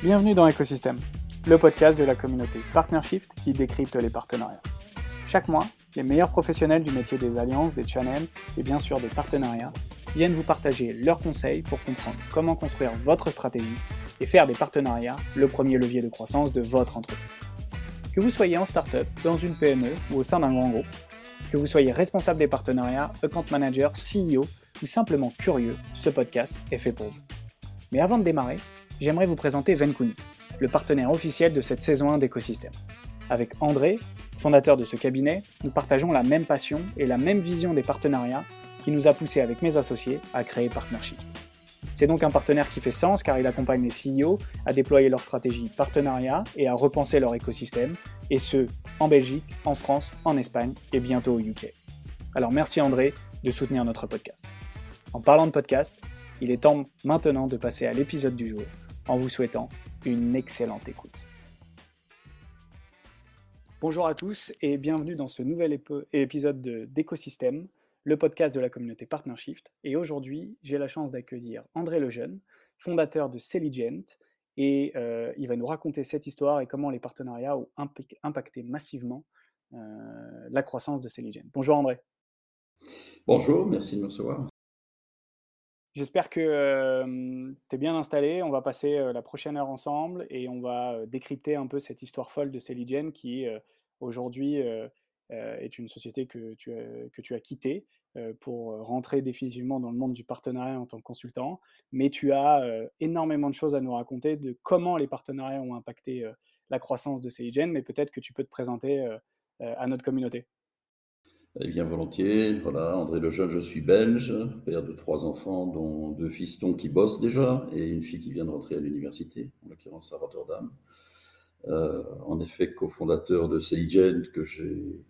Bienvenue dans Ecosystem, le podcast de la communauté Partnershift qui décrypte les partenariats. Chaque mois, les meilleurs professionnels du métier des alliances, des channels et bien sûr des partenariats viennent vous partager leurs conseils pour comprendre comment construire votre stratégie et faire des partenariats le premier levier de croissance de votre entreprise. Que vous soyez en startup, dans une PME ou au sein d'un grand groupe, que vous soyez responsable des partenariats, account manager, CEO ou simplement curieux, ce podcast est fait pour vous. Mais avant de démarrer, j'aimerais vous présenter Venkuni, le partenaire officiel de cette saison 1 d'écosystème. Avec André, fondateur de ce cabinet, nous partageons la même passion et la même vision des partenariats qui nous a poussé avec mes associés à créer Partnership. C'est donc un partenaire qui fait sens car il accompagne les CEO à déployer leur stratégie partenariat et à repenser leur écosystème, et ce, en Belgique, en France, en Espagne et bientôt au UK. Alors merci André de soutenir notre podcast. En parlant de podcast, il est temps maintenant de passer à l'épisode du jour en vous souhaitant une excellente écoute. Bonjour à tous et bienvenue dans ce nouvel épisode d'Écosystème, le podcast de la communauté Partnershift. Et aujourd'hui, j'ai la chance d'accueillir André Lejeune, fondateur de Celigent, et euh, il va nous raconter cette histoire et comment les partenariats ont impacté massivement euh, la croissance de Celigent. Bonjour André. Bonjour, merci de me recevoir. J'espère que tu es bien installé. On va passer la prochaine heure ensemble et on va décrypter un peu cette histoire folle de Celigen qui aujourd'hui est une société que tu as, que tu as quittée pour rentrer définitivement dans le monde du partenariat en tant que consultant. Mais tu as énormément de choses à nous raconter de comment les partenariats ont impacté la croissance de Celigen, mais peut-être que tu peux te présenter à notre communauté. Eh bien, volontiers. Voilà, André Lejeune, je suis belge, père de trois enfants, dont deux fistons qui bossent déjà et une fille qui vient de rentrer à l'université, en l'occurrence à Rotterdam. Euh, en effet, cofondateur de Celigent, que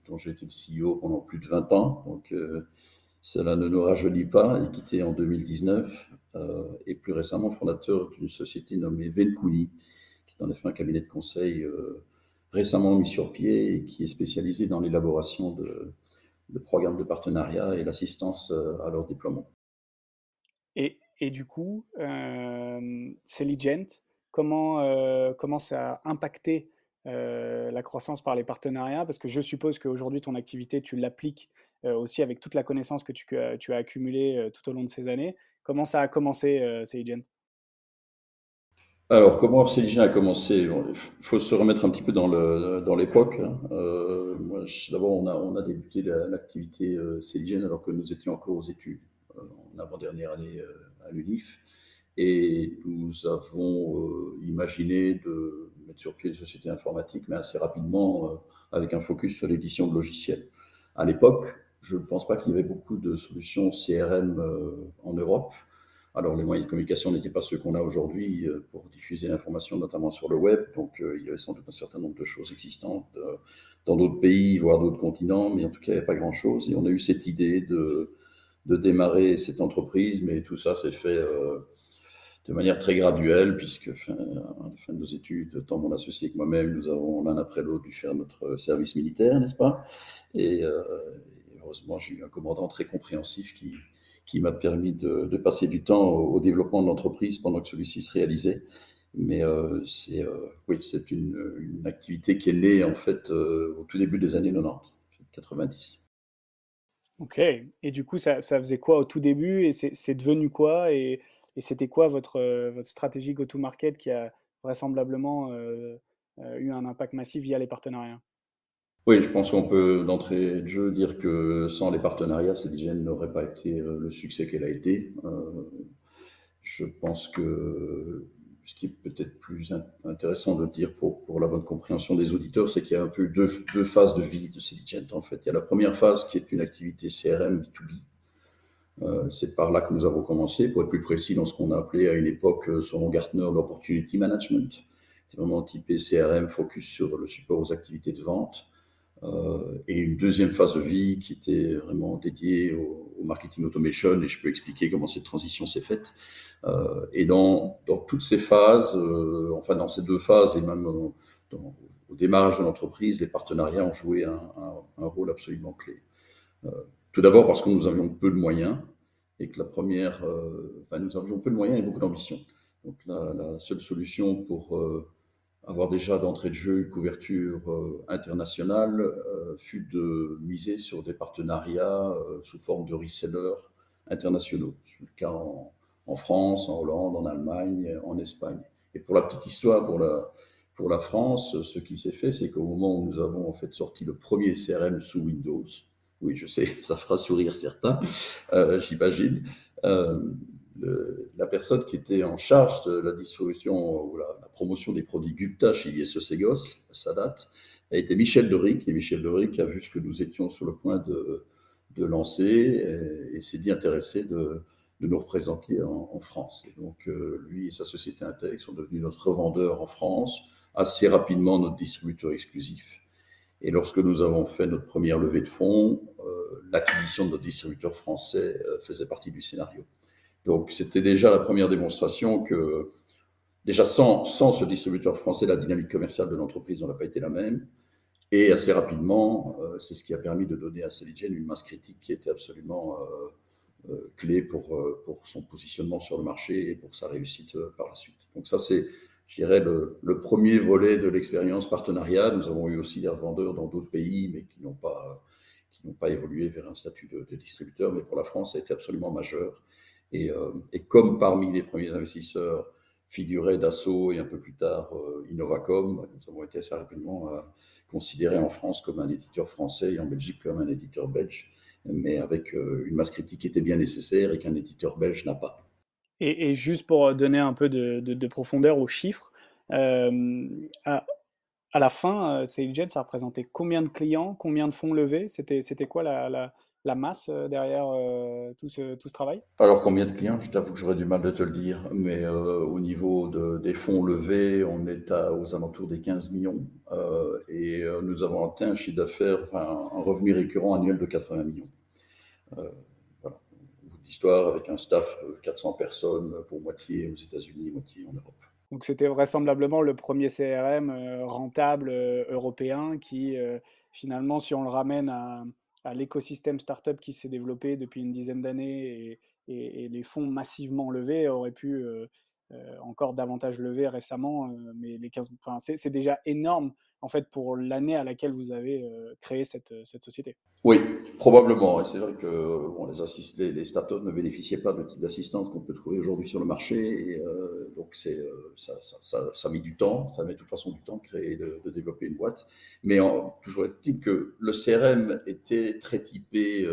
dont j'ai été le CEO pendant plus de 20 ans. Donc, euh, cela ne nous rajeunit pas, et quitté en 2019. Euh, et plus récemment, fondateur d'une société nommée Venkuni, qui est en effet un cabinet de conseil récemment mis sur pied et qui est spécialisé dans l'élaboration de de programmes de partenariat et l'assistance euh, à leur déploiement. Et, et du coup, euh, comment, euh, comment ça a impacté euh, la croissance par les partenariats? Parce que je suppose qu'aujourd'hui, ton activité, tu l'appliques aussi avec toute la connaissance que tu, tu as accumulée tout au long de ces années. Comment ça a commencé, Celigent alors, comment Céligien a commencé Il faut se remettre un petit peu dans l'époque. Hein. euh, D'abord, on a, on a débuté l'activité euh, alors que nous étions encore aux études, euh, en avant-dernière année à l'UNIF. Et nous avons imaginé de mettre sur pied une société informatique, mais assez rapidement, avec un focus sur l'édition de logiciels. À l'époque, je ne pense pas qu'il y avait beaucoup de solutions CRM en Europe. Alors, les moyens de communication n'étaient pas ceux qu'on a aujourd'hui euh, pour diffuser l'information, notamment sur le web. Donc, euh, il y avait sans doute un certain nombre de choses existantes euh, dans d'autres pays, voire d'autres continents, mais en tout cas, il n'y avait pas grand-chose. Et on a eu cette idée de, démarrer cette entreprise, mais tout ça s'est fait de manière très graduelle, puisque fin, à la fin de nos études, tant mon associé que moi-même, nous avons l'un après l'autre dû faire notre service militaire, n'est-ce pas? Et, heureusement, j'ai eu un commandant très compréhensif qui, qui m'a permis de, passer du temps au, développement de l'entreprise pendant que celui-ci se réalisait. Mais euh, c'est euh, oui, c'est une, activité qui est née en fait euh, au tout début des années 90, 90. Ok. Et du coup, ça, ça faisait quoi au tout début? Et c'est devenu quoi? Et, et c'était quoi votre, votre stratégie go-to-market qui a vraisemblablement eu un impact massif via les partenariats? Oui, je pense qu'on peut d'entrée de jeu dire que sans les partenariats, cette n'aurait pas été euh, le succès qu'elle a été. Euh, je pense que ce qui est peut-être plus intéressant de dire pour, pour, la bonne compréhension des auditeurs, c'est qu'il y a un peu deux, deux phases de vie de Celigent. En fait, il y a la première phase qui est une activité CRM B2B. Euh, c'est par là que nous avons commencé, pour être plus précis, dans ce qu'on a appelé à une époque, selon Gartner, l'opportunity management. C'est vraiment typé CRM, focus sur le support aux activités de vente. Euh, et une deuxième phase de vie qui était vraiment dédiée au, marketing automation, et je peux expliquer comment cette transition s'est faite. Euh, et dans, toutes ces phases, euh, enfin dans ces deux phases, et même au démarrage de l'entreprise, les partenariats ont joué un, rôle absolument clé. tout d'abord parce que nous avions peu de moyens, et que la première, enfin nous avions peu de moyens et beaucoup d'ambition. Donc la, seule solution pour avoir déjà d'entrée de jeu une couverture internationale fut de miser sur des partenariats sous forme de resellers internationaux. C'est le cas en, en France, en Hollande, en Allemagne, en Espagne. Et pour la petite histoire, pour la, pour la France, ce qui s'est fait, c'est qu'au moment où nous avons en fait sorti le premier CRM sous Windows, oui, je sais, ça fera sourire certains, euh, j'imagine, euh, la personne qui était en charge de la distribution ou la, promotion des produits Gupta chez ISE Segos, à sa date, a été Michel Deric. Et Michel Deric a vu ce que nous étions sur le point de, lancer et, s'est dit intéressé de, nous représenter en, France. Et donc, euh, lui et sa société Integ sont devenus notre revendeur en France, assez rapidement notre distributeur exclusif. Et lorsque nous avons fait notre première levée de fonds, euh, l'acquisition de notre distributeur français euh, faisait partie du scénario. Donc, c'était déjà la première démonstration que, déjà sans, sans ce distributeur français, la dynamique commerciale de l'entreprise n'aurait pas été la même. Et assez rapidement, c'est ce qui a permis de donner à Celigen une masse critique qui était absolument euh, clé pour, euh, pour son positionnement sur le marché et pour sa réussite euh, par la suite. Donc ça, c'est, je dirais, le, premier volet de l'expérience partenariale. Nous avons eu aussi des revendeurs dans d'autres pays, mais qui n'ont pas, qui n'ont pas évolué vers un statut de, distributeur. Mais pour la France, ça a été absolument majeur. Et, et comme parmi les premiers investisseurs figuraient Dassault et un peu plus tard Innovacom, nous avons été assez rapidement considérés en France comme un éditeur français et en Belgique comme un éditeur belge mais avec euh, une masse critique qui était bien nécessaire et qu'un éditeur belge n'a pas. Et, juste pour donner un peu de, profondeur aux chiffres, euh, à, la fin, euh, ça représentait combien de clients, combien de fonds levés? C'était quoi la, masse derrière tout, ce, tout ce travail? Alors, combien de clients? Je t'avoue que j'aurais du mal de te le dire, mais au niveau de, des fonds levés, on est à, aux alentours des 15 millions et nous avons atteint un chiffre d'affaires, un revenu récurrent annuel de 80 millions. Euh, voilà. D'histoire avec un staff de 400 personnes pour moitié aux États-Unis, moitié en Europe. Donc c'était vraisemblablement le premier CRM euh, rentable euh, européen qui, finalement, si on le ramène à, l'écosystème startup qui s'est développé depuis une dizaine d'années et, et, les fonds massivement levés, aurait pu encore davantage lever récemment. mais les 15, enfin, c'est déjà énorme en fait, pour l'année à laquelle vous avez euh, créé cette, euh, société Oui, probablement. Et c'est vrai que les, les, startups ne bénéficiaient pas de type d'assistance qu'on peut trouver aujourd'hui sur le marché. Euh, donc, c'est, ça, ça, ça, met du temps, ça met de toute façon du temps de créer, de, de développer une boîte. Mais toujours est-il que le CRM était très typé.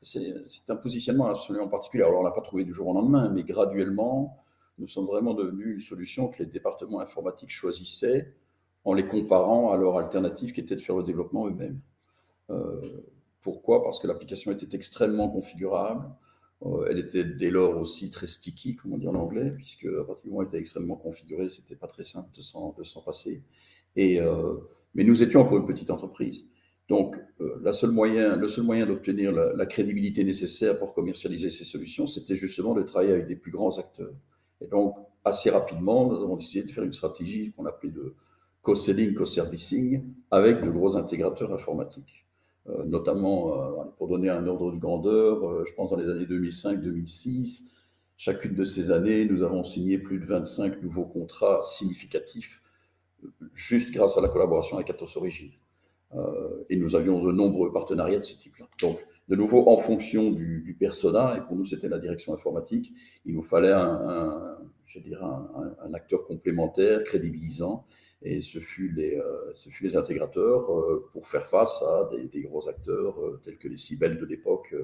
c'est, un positionnement absolument particulier. Alors, on l'a pas trouvé du jour au lendemain, mais graduellement, nous sommes vraiment devenus une solution que les départements informatiques choisissaient en les comparant à leur alternative qui était de faire le développement eux-mêmes. Euh, pourquoi? Parce que l'application était extrêmement configurable. Euh, elle était dès lors aussi très sticky, comme on dit en anglais, puisque à partir du moment où elle était extrêmement configurée, c'était pas très simple de s'en, passer. Et, euh, mais nous étions encore une petite entreprise. Donc, la seule moyen, le seul moyen d'obtenir la, la, crédibilité nécessaire pour commercialiser ces solutions, c'était justement de travailler avec des plus grands acteurs. Et donc, assez rapidement, nous avons décidé de faire une stratégie qu'on appelait de, co-selling, co-servicing avec de gros intégrateurs informatiques. Euh, notamment, euh, pour donner un ordre de grandeur, euh, je pense dans les années 2005-2006, chacune de ces années, nous avons signé plus de 25 nouveaux contrats significatifs, juste grâce à la collaboration avec Atos Origin. et nous avions de nombreux partenariats de ce type-là. Donc, de nouveau, en fonction du, persona, et pour nous c'était la direction informatique, il nous fallait un, acteur complémentaire, crédibilisant, et ce fut les, euh, intégrateurs euh, pour faire face à des, gros acteurs euh, tels que les Cybelles de l'époque.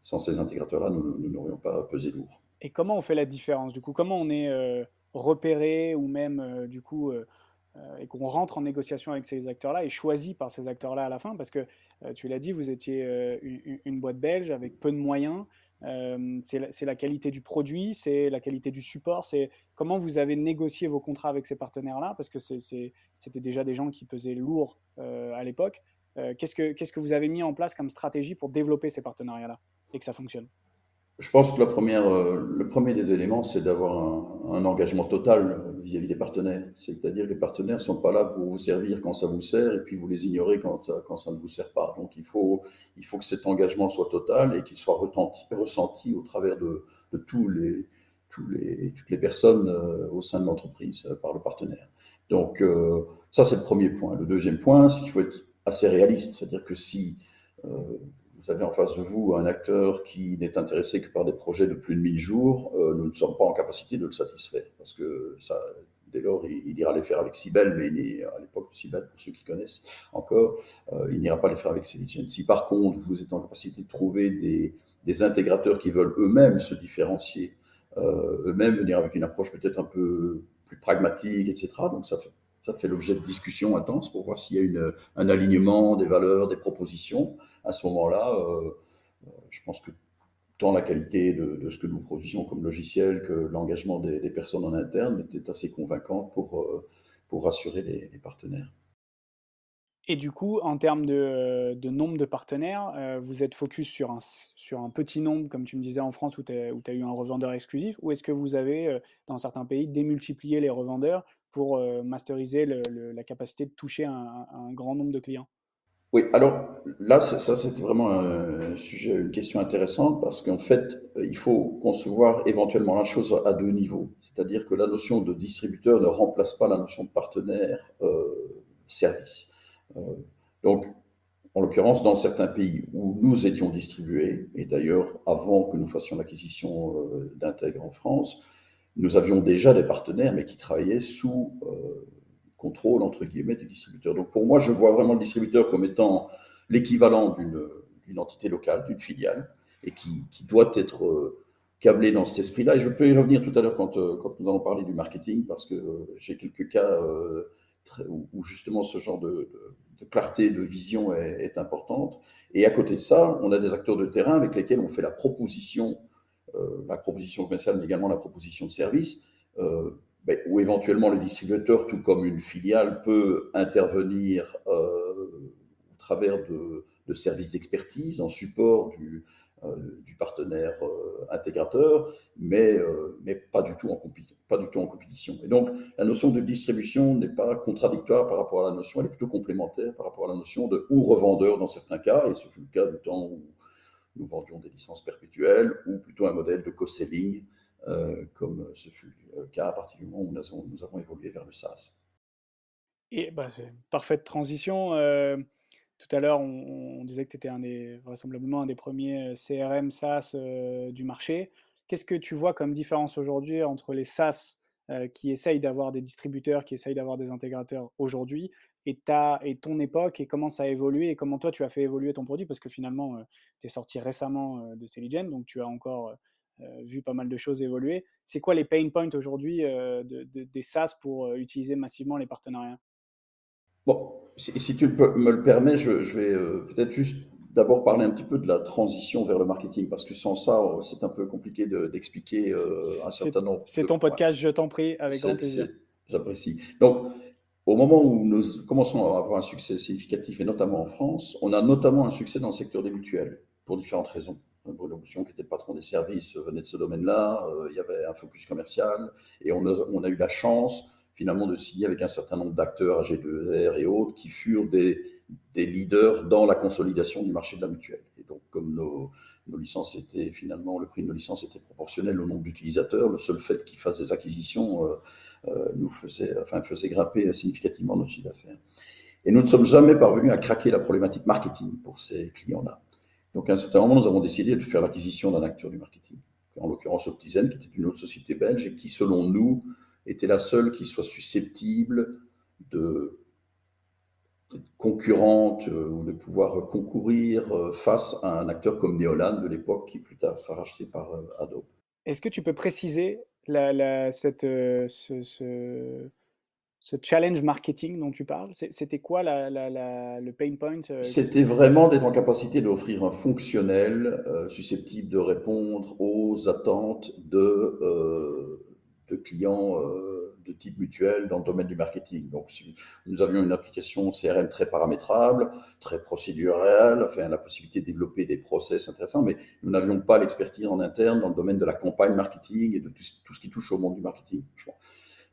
sans ces intégrateurs-là, nous n'aurions pas pesé lourd. Et comment on fait la différence? Du coup, comment on est repéré ou même du coup et qu'on rentre en négociation avec ces acteurs-là et choisi par ces acteurs-là à la fin Parce que tu l'as dit, vous étiez une, boîte belge avec peu de moyens. Euh, c'est la, qualité du produit, c'est la qualité du support, c'est comment vous avez négocié vos contrats avec ces partenaires-là, parce que c'était déjà des gens qui pesaient lourd euh, à l'époque. Euh, qu'est-ce que vous avez mis en place comme stratégie pour développer ces partenariats-là et que ça fonctionne? Je pense que euh, le premier des éléments, c'est d'avoir un, engagement total vis-à-vis des partenaires. C'est-à-dire que les partenaires ne sont pas là pour vous servir quand ça vous sert et puis vous les ignorez quand, quand ça ne vous sert pas. Donc il faut, il faut que cet engagement soit total et qu'il soit ressenti, ressenti au travers de, tous, les, toutes les personnes au sein de l'entreprise par le partenaire. Donc, ça, c'est le premier point. Le deuxième point, c'est qu'il faut être assez réaliste. C'est-à-dire que si vous avez en face de vous un acteur qui n'est intéressé que par des projets de plus de 1000 jours, nous ne sommes pas en capacité de le satisfaire. Parce que ça, Dès lors, il, ira les faire avec Sibel, mais à l'époque Sibel, pour ceux qui connaissent encore, euh, il n'ira pas les faire avec Celigen. Si par contre, vous êtes en capacité de trouver des, intégrateurs qui veulent eux-mêmes se différencier, euh, eux-mêmes venir avec une approche peut-être un peu plus pragmatique, etc., donc ça fait, ça fait l'objet de discussions intenses pour voir s'il y a une, un alignement des valeurs, des propositions. À ce moment-là, euh, je pense que tant la qualité de, ce que nous produisions comme logiciel que l'engagement des, personnes en interne était assez convaincante pour, euh, pour rassurer les, partenaires. Et du coup, en termes de, nombre de partenaires, euh, vous êtes focus sur un, sur un petit nombre, comme tu me disais en France, où tu as, eu un revendeur exclusif, ou est-ce que vous avez, euh, dans certains pays, démultiplié les revendeurs pour masteriser la capacité de toucher un grand nombre de clients oui, alors là, ça, c'est vraiment un sujet, une question intéressante parce qu'en fait, il faut concevoir éventuellement la chose à deux niveaux. C'est-à-dire que la notion de distributeur ne remplace pas la notion de partenaire euh, service. Euh, donc, en l'occurrence, dans certains pays où nous étions distribués, et d'ailleurs avant que nous fassions l'acquisition euh, d'Intègre en France, nous avions déjà des partenaires, mais qui travaillaient sous euh, contrôle, entre guillemets, du distributeur. Donc pour moi, je vois vraiment le distributeur comme étant l'équivalent d'une entité locale, d'une filiale, et qui, doit être euh, câblé dans cet esprit-là. Et je peux y revenir tout à l'heure quand, euh, quand, nous allons parler du marketing, parce que euh, j'ai quelques cas où, justement ce genre de, clarté, de vision est, importante. Et à côté de ça, on a des acteurs de terrain avec lesquels on fait la proposition, la proposition commerciale, mais également la proposition de service. Ben, ou éventuellement le distributeur, tout comme une filiale, peut intervenir euh, au travers de, services d'expertise en support du, euh, partenaire euh, intégrateur, mais, mais pas, du tout en pas du tout en compétition. Et donc, la notion de distribution n'est pas contradictoire par rapport à la notion, elle est plutôt complémentaire par rapport à la notion de ou revendeur dans certains cas, et ce fut le cas du temps où nous vendions des licences perpétuelles, ou plutôt un modèle de co-selling euh, comme ce fut le cas à partir du moment où nous avons, évolué vers le SaaS. Et bah, c'est une parfaite transition. Euh, tout à l'heure, on, disait que tu étais un des, vraisemblablement un des premiers euh, CRM SaaS du marché. Qu'est-ce que tu vois comme différence aujourd'hui entre les SaaS qui essayent d'avoir des distributeurs, qui essayent d'avoir des intégrateurs aujourd'hui, et, ta, et ton époque, et comment ça a évolué, et comment toi tu as fait évoluer ton produit, parce que finalement, tu es sorti récemment de Celigen, donc tu as encore euh, vu pas mal de choses évoluer. C'est quoi les pain points aujourd'hui euh, des SaaS pour euh, utiliser massivement les partenariats? Bon, si, tu me le permets, je, vais peut-être juste d'abord parler un petit peu de la transition vers le marketing, parce que sans ça, c'est un peu compliqué d'expliquer un certain nombre. C'est ton podcast, je t'en prie, avec grand plaisir. J'apprécie. Donc, au moment où nous commençons à avoir un succès significatif, et notamment en France, on a notamment un succès dans le secteur des mutuelles, pour différentes raisons. Bruno Moussion, qui était le patron des services, venait de ce domaine-là. Euh, il y avait un focus commercial. Et on a, eu la chance, finalement, de signer avec un certain nombre d'acteurs, AG2R et autres, qui furent des, leaders dans la consolidation du marché de la mutuelle. Et donc, comme nos, licences étaient, finalement, le prix de nos licences était proportionnel au nombre d'utilisateurs, le seul fait qu'ils fassent des acquisitions euh, nous faisait, enfin, faisait grimper significativement notre chiffre d'affaires. Et nous ne sommes jamais parvenus à craquer la problématique marketing pour ces clients-là. Donc, à un certain moment, nous avons décidé de faire l'acquisition d'un acteur du marketing, en l'occurrence Optizen, qui était une autre société belge et qui, selon nous, était la seule qui soit susceptible de concurrente euh, ou de pouvoir concourir euh, face à un acteur comme Neolan de l'époque qui plus tard sera racheté par euh, Adobe. Est-ce que tu peux préciser la, cette, ce, ce challenge marketing dont tu parles, c'était quoi le pain point euh, C'était vraiment d'être en capacité d'offrir un fonctionnel euh, susceptible de répondre aux attentes de, euh, de clients de type mutuel dans le domaine du marketing. Donc, nous avions une application CRM très paramétrable, très procédurale, enfin, la possibilité de développer des process intéressants, mais nous n'avions pas l'expertise en interne dans le domaine de la campagne marketing et de tout, ce qui touche au monde du marketing.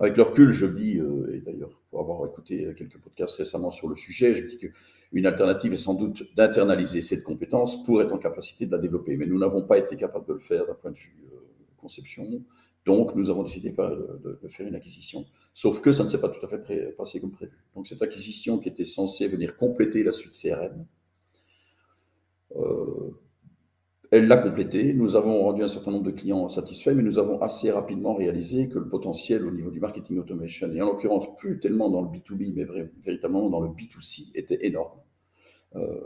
Avec le recul, je dis, euh, et d'ailleurs pour avoir écouté quelques podcasts récemment sur le sujet, je dis qu'une alternative est sans doute d'internaliser cette compétence pour être en capacité de la développer. Mais nous n'avons pas été capables de le faire d'un point de vue euh, conception, Donc, nous avons décidé de, faire une acquisition. Sauf que ça ne s'est pas tout à fait passé comme prévu. Donc, cette acquisition qui était censée venir compléter la suite CRM, euh, elle l'a complétée. Nous avons rendu un certain nombre de clients satisfaits, mais nous avons assez rapidement réalisé que le potentiel au niveau du marketing automation, et en l'occurrence plus tellement dans le B2B, mais véritablement dans le B2C, était énorme. Euh,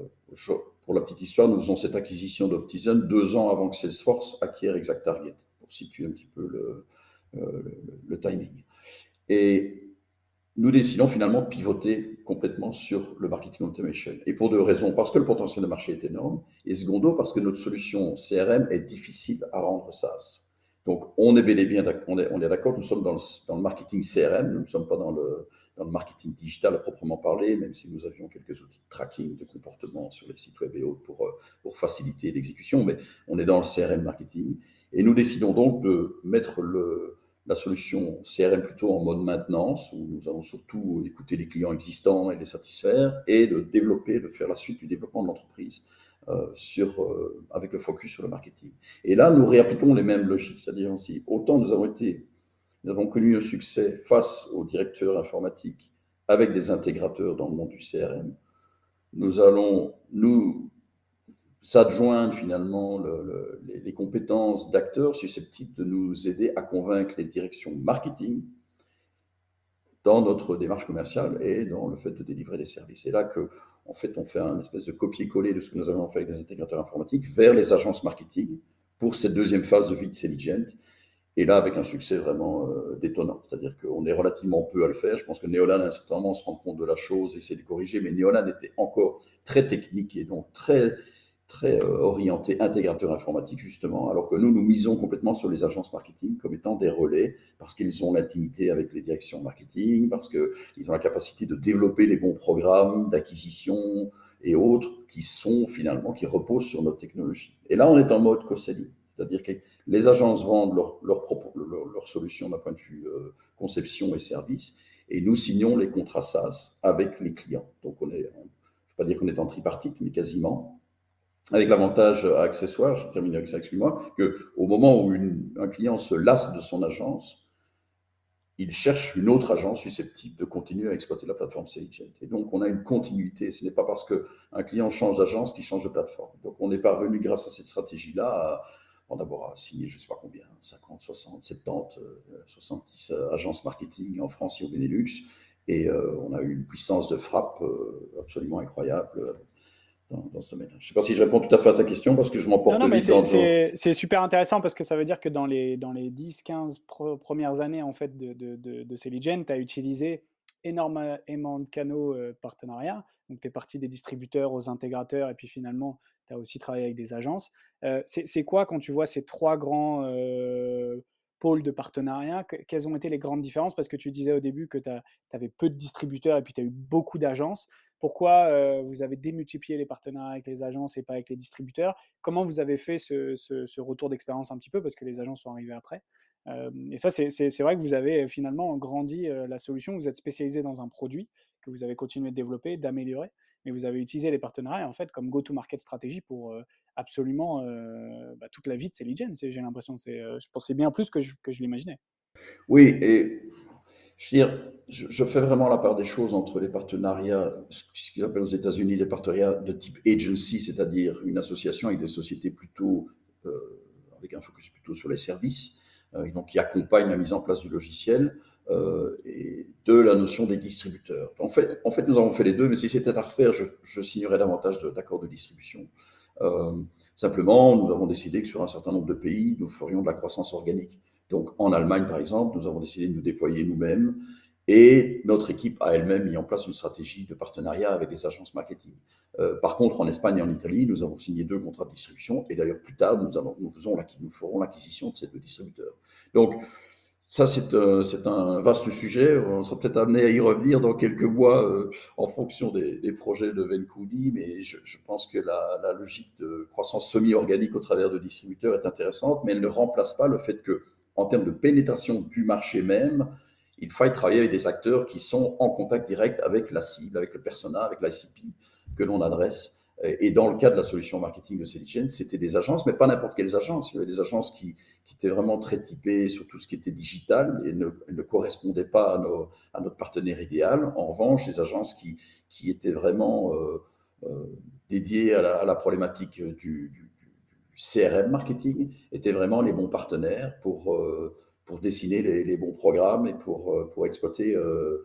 pour la petite histoire, nous faisons cette acquisition d'Optizen deux ans avant que Salesforce acquiert ExactTarget situer un petit peu le, euh, le, timing. Et nous décidons finalement de pivoter complètement sur le marketing automation. Et pour deux raisons. Parce que le potentiel de marché est énorme. Et secondo, parce que notre solution CRM est difficile à rendre SaaS. Donc, on est bel et bien on est, d'accord, nous sommes dans le, marketing CRM, nous ne sommes pas dans le, dans le marketing digital à proprement parler, même si nous avions quelques outils de tracking de comportement sur les sites web et autres pour, euh, pour faciliter l'exécution, mais on est dans le CRM marketing. Et nous décidons donc de mettre la solution CRM plutôt en mode maintenance, où nous allons surtout écouter les clients existants et les satisfaire, et de développer, de faire la suite du développement de l'entreprise euh, euh, avec le focus sur le marketing. Et là, nous réappliquons les mêmes logiques, c'est-à-dire aussi, autant nous avons nous avons connu un succès face aux directeurs informatiques avec des intégrateurs dans le monde du CRM, nous allons nous s'adjoindre finalement les, compétences d'acteurs susceptibles de nous aider à convaincre les directions marketing dans notre démarche commerciale et dans le fait de délivrer des services. Et là que, en fait, on fait un espèce de copier-coller de ce que nous avons fait avec des intégrateurs informatiques vers les agences marketing pour cette deuxième phase de vie de. Et là, avec un succès vraiment euh, détonnant. C'est-à-dire qu'on est relativement peu à le faire. Je pense que Neolan, à un certain moment, se rend compte de la chose et essaie de corriger. Mais Neolan était encore très technique et donc très, très euh, orienté intégrateur informatique, justement, alors que nous, nous misons complètement sur les agences marketing comme étant des relais, parce qu'ils ont l'intimité avec les directions marketing, parce qu'ils ont la capacité de développer les bons programmes d'acquisition et autres qui sont finalement, qui reposent sur notre technologie. Et là, on est en mode COSELI, c'est-à-dire que les agences vendent leurs leur, solutions d'un point de vue euh, conception et service, et nous signons les contrats SaaS avec les clients. Donc, on je ne vais pas dire qu'on est en tripartite, mais quasiment avec l'avantage accessoire, je termine avec ça, excuse-moi, qu'au moment où un client se lasse de son agence, il cherche une autre agence susceptible de continuer à exploiter la plateforme Celigent. Et donc, on a une continuité. Ce n'est pas parce qu'un client change d'agence qu'il change de plateforme. Donc, on est parvenu, grâce à cette stratégie-là, à, d'abord à signer, je ne sais pas combien, 50, 60, 70, 70 agences marketing en France et au Benelux. Et euh, on a eu une puissance de frappe euh, absolument incroyable dans, ce domaine. Je ne sais pas si je réponds tout à fait à ta question parce que je m'emporte Non, non, mais c'est super intéressant parce que ça veut dire que dans les, dans les 10-15 premières années en fait, de, de, de, de tu as utilisé énormément de canaux euh, partenariats. Donc, tu es parti des distributeurs aux intégrateurs et puis finalement, tu as aussi travaillé avec des agences. Euh, c'est quoi quand tu vois ces trois grands euh, pôles de partenariat Quelles ont été les grandes différences? Parce que tu disais au début que tu avais peu de distributeurs et puis tu as eu beaucoup d'agences. Pourquoi vous avez démultiplié les partenariats avec les agences et pas avec les distributeurs? Comment vous avez fait ce, retour d'expérience un petit peu? Parce que les agences sont arrivées après. Et ça, c'est vrai que vous avez finalement grandi la solution. Vous êtes spécialisé dans un produit que vous avez continué de développer, d'améliorer, mais vous avez utilisé les partenariats en fait comme go-to-market stratégie pour absolument bah, toute la vie de Celigen. J'ai l'impression, je pensais bien plus que je, l'imaginais. Oui, je veux dire, je, fais vraiment la part des choses entre les partenariats, ce qu'ils appellent aux États-Unis les partenariats de type agency, c'est-à-dire une association avec des sociétés plutôt, euh, avec un focus plutôt sur les services, euh, donc qui accompagnent la mise en place du logiciel, euh, et de la notion des distributeurs. En fait, nous avons fait les deux, mais si c'était à refaire, je signerais davantage d'accords de, distribution. simplement, nous avons décidé que sur un certain nombre de pays, nous ferions de la croissance organique. Donc, en Allemagne, par exemple, nous avons décidé de nous déployer nous-mêmes et notre équipe a elle-même mis en place une stratégie de partenariat avec les agences marketing. Euh, par contre, en Espagne et en Italie, nous avons signé deux contrats de distribution et d'ailleurs plus tard, nous, faisons nous ferons l'acquisition de ces deux distributeurs. Donc, ça, c'est euh, un vaste sujet. On sera peut-être amené à y revenir dans quelques mois euh, en fonction des, des, projets de Vencoudi, mais je, pense que la, la logique de croissance semi-organique au travers de distributeurs est intéressante, mais elle ne remplace pas le fait que, en termes de pénétration du marché même, il faille travailler avec des acteurs qui sont en contact direct avec la cible, avec le persona, avec l'ICP que l'on adresse. Et dans le cas de la solution marketing de Celigent, c'était des agences, mais pas n'importe quelles agences. Il y avait des agences qui, étaient vraiment très typées sur tout ce qui était digital et ne, correspondaient pas à, notre partenaire idéal. En revanche, des agences qui, étaient vraiment euh, euh, dédiées à la, problématique du, CRM marketing étaient vraiment les bons partenaires pour, euh, pour dessiner les, bons programmes et pour, euh, pour exploiter euh,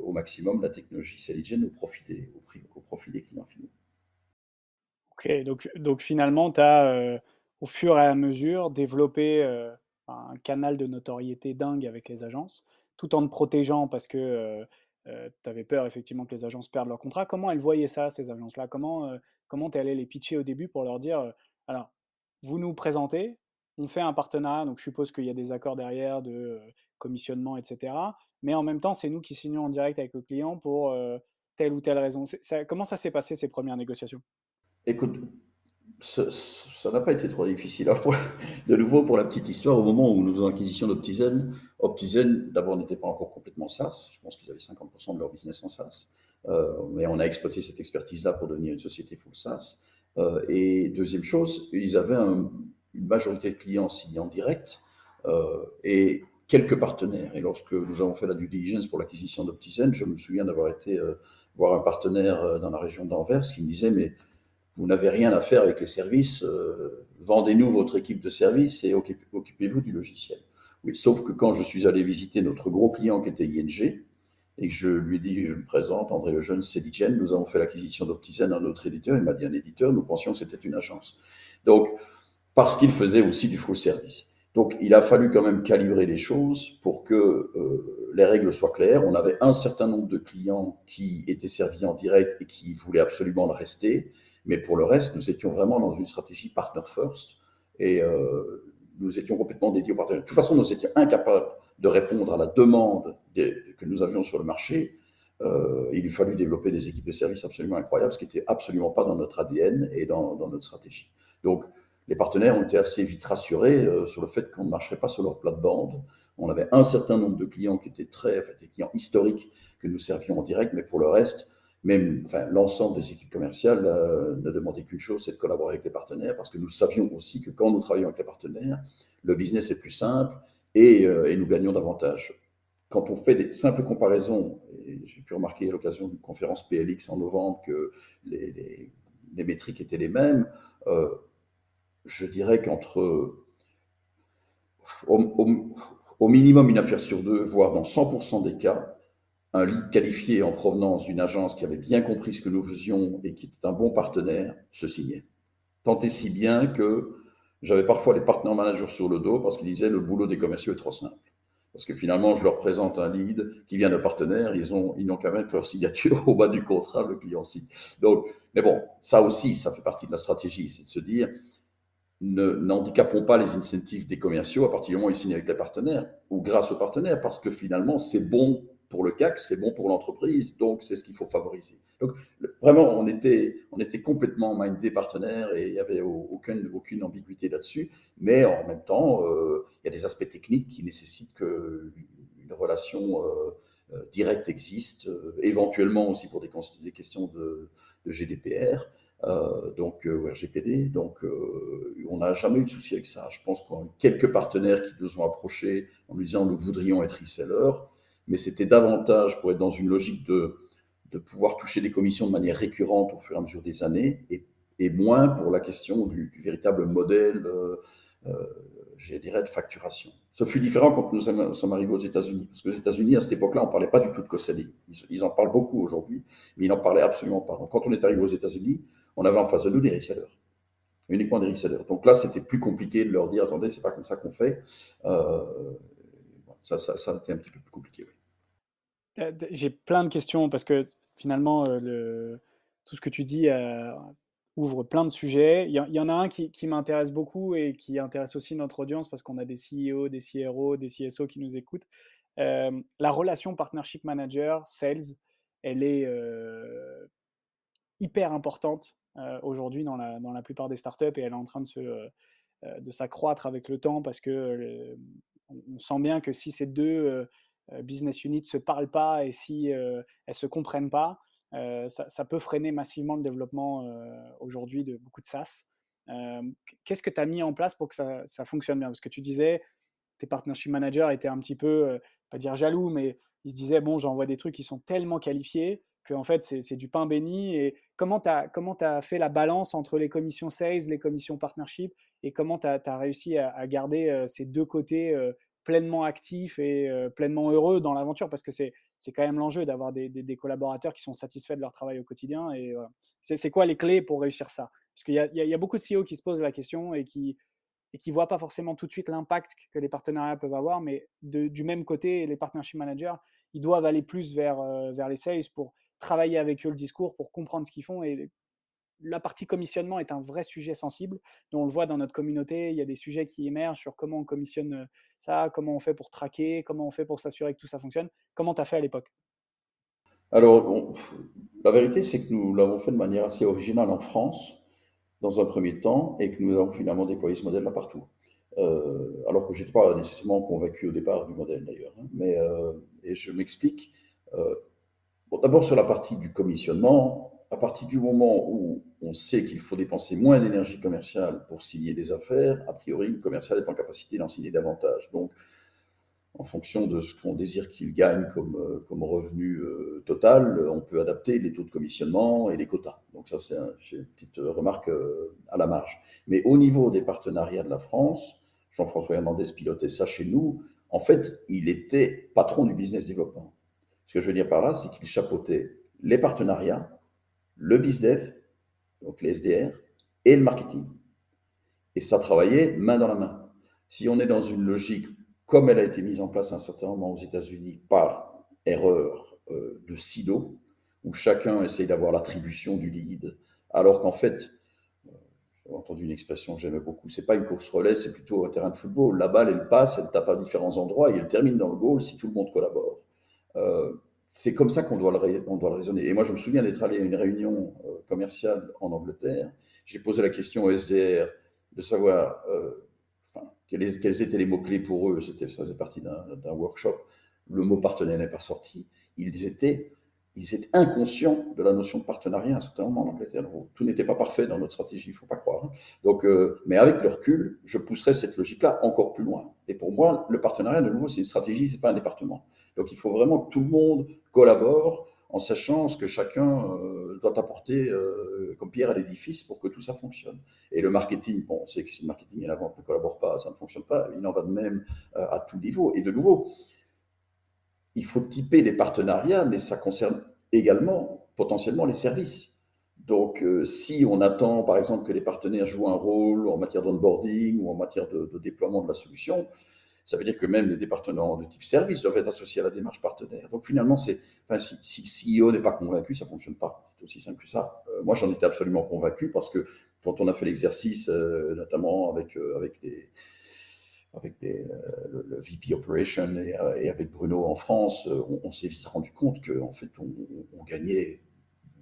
au maximum la technologie Celigent au profit des, au, profit des clients finaux. Ok, donc, donc finalement, tu as au fur et à mesure développé un canal de notoriété dingue avec les agences, tout en te protégeant parce que tu avais peur effectivement que les agences perdent leur contrat. Comment elles voyaient ça, ces agences-là? Comment comment tu es allé les pitcher au début pour leur dire alors, vous nous présentez, on fait un partenariat, donc je suppose qu'il y a des accords derrière de commissionnement, etc. Mais en même temps, c'est nous qui signons en direct avec le client pour telle ou telle raison. Comment ça s'est passé ces premières négociations? Écoute, ça n'a pas été trop difficile. Alors de nouveau, pour la petite histoire, au moment où nous faisons l'acquisition d'Optizen, Optizen, d'abord, n'était pas encore complètement SaaS. Je pense qu'ils avaient 50% de leur business en SaaS. Euh, mais on a exploité cette expertise-là pour devenir une société full SaaS. Euh, et deuxième chose, ils avaient un, une majorité de clients signés en direct euh, et quelques partenaires. Et lorsque nous avons fait la due diligence pour l'acquisition d'Optizen, je me souviens d'avoir été euh, voir un partenaire dans la région d'Anvers qui me disait Mais vous n'avez rien à faire avec les services, vendez-nous votre équipe de services et occupez-vous du logiciel. Oui, sauf que quand je suis allé visiter notre gros client qui était ING, et je lui ai dit, je me présente, André Lejeune, Céligène, nous avons fait l'acquisition d'Optizen, un autre éditeur, il m'a dit un éditeur, nous pensions que c'était une agence. Donc, parce qu'il faisait aussi du full service. Donc, il a fallu quand même calibrer les choses pour que euh, les règles soient claires. On avait un certain nombre de clients qui étaient servis en direct et qui voulaient absolument le rester. Mais pour le reste, nous étions vraiment dans une stratégie partner first et euh, nous étions complètement dédiés aux partenaires. De toute façon, nous étions incapables de répondre à la demande que nous avions sur le marché. Euh, il a fallu développer des équipes de services absolument incroyables, ce qui n'était absolument pas dans notre ADN et dans, notre stratégie. Donc, les partenaires ont été assez vite rassurés euh, sur le fait qu'on ne marcherait pas sur leur plate-bande. On avait un certain nombre de clients qui étaient très, enfin, des clients historiques que nous servions en direct, mais pour le reste, même l'ensemble des équipes commerciales euh, ne demandait qu'une chose, c'est de collaborer avec les partenaires, parce que nous savions aussi que quand nous travaillons avec les partenaires, le business est plus simple et, euh, et nous gagnons davantage. Quand on fait des simples comparaisons, j'ai pu remarquer à l'occasion d'une conférence PLX en novembre que les, métriques étaient les mêmes, euh, je dirais qu'entre au, minimum une affaire sur deux, voire dans 100% des cas, un lead qualifié en provenance d'une agence qui avait bien compris ce que nous faisions et qui était un bon partenaire se signait. Tant et si bien que j'avais parfois les partenaires managers sur le dos parce qu'ils disaient le boulot des commerciaux est trop simple. Parce que finalement, je leur présente un lead qui vient de partenaire, ils ont, ils n'ont qu'à mettre leur signature au bas du contrat, le client signe. Donc, mais bon, ça aussi, ça fait partie de la stratégie, c'est de se dire, n'handicapons pas les incentives des commerciaux à partir du moment où ils signent avec les partenaires ou grâce aux partenaires, parce que finalement, c'est bon pour le CAC, c'est bon pour l'entreprise, donc c'est ce qu'il faut favoriser. Donc vraiment, on était, on était complètement mindé partenaire et il n'y avait aucune, aucune ambiguïté là-dessus, mais en même temps, euh, il y a des aspects techniques qui nécessitent qu'une relation euh, euh, directe existe, éventuellement aussi pour des, questions de, GDPR. Euh, donc RGPD. Donc, on n'a jamais eu de souci avec ça. Je pense qu'on a quelques partenaires qui nous ont approchés en nous disant nous voudrions être resellers mais c'était davantage pour être dans une logique de, pouvoir toucher des commissions de manière récurrente au fur et à mesure des années, et, moins pour la question du, véritable modèle, euh, euh, je dirais, de facturation. Ce fut différent quand nous sommes, arrivés aux États-Unis, parce que aux États-Unis, à cette époque-là, on ne parlait pas du tout de co-selling. Ils, ils, en parlent beaucoup aujourd'hui, mais ils n'en parlaient absolument pas. Donc, quand on est arrivé aux États-Unis, on avait en face de nous des resellers uniquement des resellers. Donc là, c'était plus compliqué de leur dire, attendez, c'est pas comme ça qu'on fait. Euh, ça, ça, ça a été un petit peu plus compliqué. Oui. J'ai plein de questions parce que finalement, euh, tout ce que tu dis euh, ouvre plein de sujets. Il y, en a un qui, m'intéresse beaucoup et qui intéresse aussi notre audience parce qu'on a des CEO, des CRO, des CSO qui nous écoutent. Euh, la relation partnership manager, sales, elle est hyper importante aujourd'hui dans la, plupart des startups et elle est en train de de s'accroître avec le temps parce que on sent bien que si ces deux business units ne se parlent pas et si elles ne se comprennent pas, ça, peut freiner massivement le développement aujourd'hui de beaucoup de SaaS. Qu'est-ce que tu as mis en place pour que ça, ça, fonctionne bien? Parce que tu disais, tes partnership managers étaient un petit peu, pas dire jaloux, mais ils se disaient, bon, j'envoie des trucs qui sont tellement qualifiés que en fait, c'est du pain béni. Et comment tu as, as, fait la balance entre les commissions sales, les commissions partnership, et comment tu as, réussi à, garder ces deux côtés pleinement actifs et pleinement heureux dans l'aventure Parce que c'est quand même l'enjeu d'avoir des, collaborateurs qui sont satisfaits de leur travail au quotidien. Et c'est quoi les clés pour réussir ça? Parce qu'il y, y, a beaucoup de CEO qui se posent la question et qui et qui voient pas forcément tout de suite l'impact que les partenariats peuvent avoir, mais du même côté, les partnership managers, ils doivent aller plus vers, vers les sales pour travailler avec eux le discours, pour comprendre ce qu'ils font. La partie commissionnement est un vrai sujet sensible. on le voit dans notre communauté, il y a des sujets qui émergent sur comment on commissionne ça, comment on fait pour traquer, comment on fait pour s'assurer que tout ça fonctionne. Comment tu as fait à l'époque? Alors, la vérité, c'est que nous l'avons fait de manière assez originale en France, dans un premier temps, et que nous avons finalement déployé ce modèle là partout. Euh, alors que je n'étais pas nécessairement convaincu au départ du modèle d'ailleurs. Hein. mais, euh, et je m'explique. Euh, bon, D'abord sur la partie du commissionnement, à partir du moment où on sait qu'il faut dépenser moins d'énergie commerciale pour signer des affaires, a priori, le commercial est en capacité d'en signer davantage. Donc, en fonction de ce qu'on désire qu'il gagne comme, comme revenu total, on peut adapter les taux de commissionnement et les quotas. Donc ça, c'est une petite remarque à la marge. Mais au niveau des partenariats de la France, Jean-François Hernandez pilotait ça chez nous. En fait, il était patron du business développement. Ce que je veux dire par là, c'est qu'il chapeautait les partenariats, le BizDev, donc les SDR, et le marketing. Et ça travaillait main dans la main. Si on est dans une logique comme elle a été mise en place à un certain moment aux États-Unis par erreur euh, de silo, où chacun essaye d'avoir l'attribution du lead, alors qu'en fait, j'ai entendu une expression que j'aimais beaucoup. C'est pas une course relais, c'est plutôt un terrain de football. La balle, elle passe, elle tape à différents endroits et elle termine dans le goal si tout le monde collabore. Euh, c'est comme ça qu'on doit, le, raisonner. Et moi, je me souviens d'être allé à une réunion euh, commerciale en Angleterre. J'ai posé la question au SDR de savoir euh, quels, étaient les mots-clés pour eux. C'était, ça faisait partie d'un workshop. Le mot partenaire n'est pas sorti. Ils étaient ils étaient inconscients de la notion de partenariat à un certain moment en Angleterre. Tout n'était pas parfait dans notre stratégie, il ne faut pas croire. Hein. Donc, euh, mais avec le recul, je pousserais cette logique-là encore plus loin. Et pour moi, le partenariat, de nouveau, c'est une stratégie, ce n'est pas un département. Donc, il faut vraiment que tout le monde collabore en sachant ce que chacun euh, doit apporter euh, comme pierre à l'édifice pour que tout ça fonctionne. Et le marketing, bon, on sait que si le marketing et la vente ne collaborent pas, ça ne fonctionne pas. Il en va de même à tout niveau. Et de nouveau, il faut typer les partenariats, mais ça concerne également potentiellement les services. Donc, euh, si on attend, par exemple, que les partenaires jouent un rôle en matière d'onboarding ou en matière de, déploiement de la solution, ça veut dire que même les départements de type service doivent être associés à la démarche partenaire. Donc, finalement, si, si, le CEO n'est pas convaincu, ça ne fonctionne pas. C'est aussi simple que ça. Euh, moi, j'en étais absolument convaincu parce que quand on a fait l'exercice, euh, notamment avec, les, avec euh, le, VP Operation euh, et, avec Bruno en France, euh, on, s'est vite rendu compte qu'en fait, on, gagnait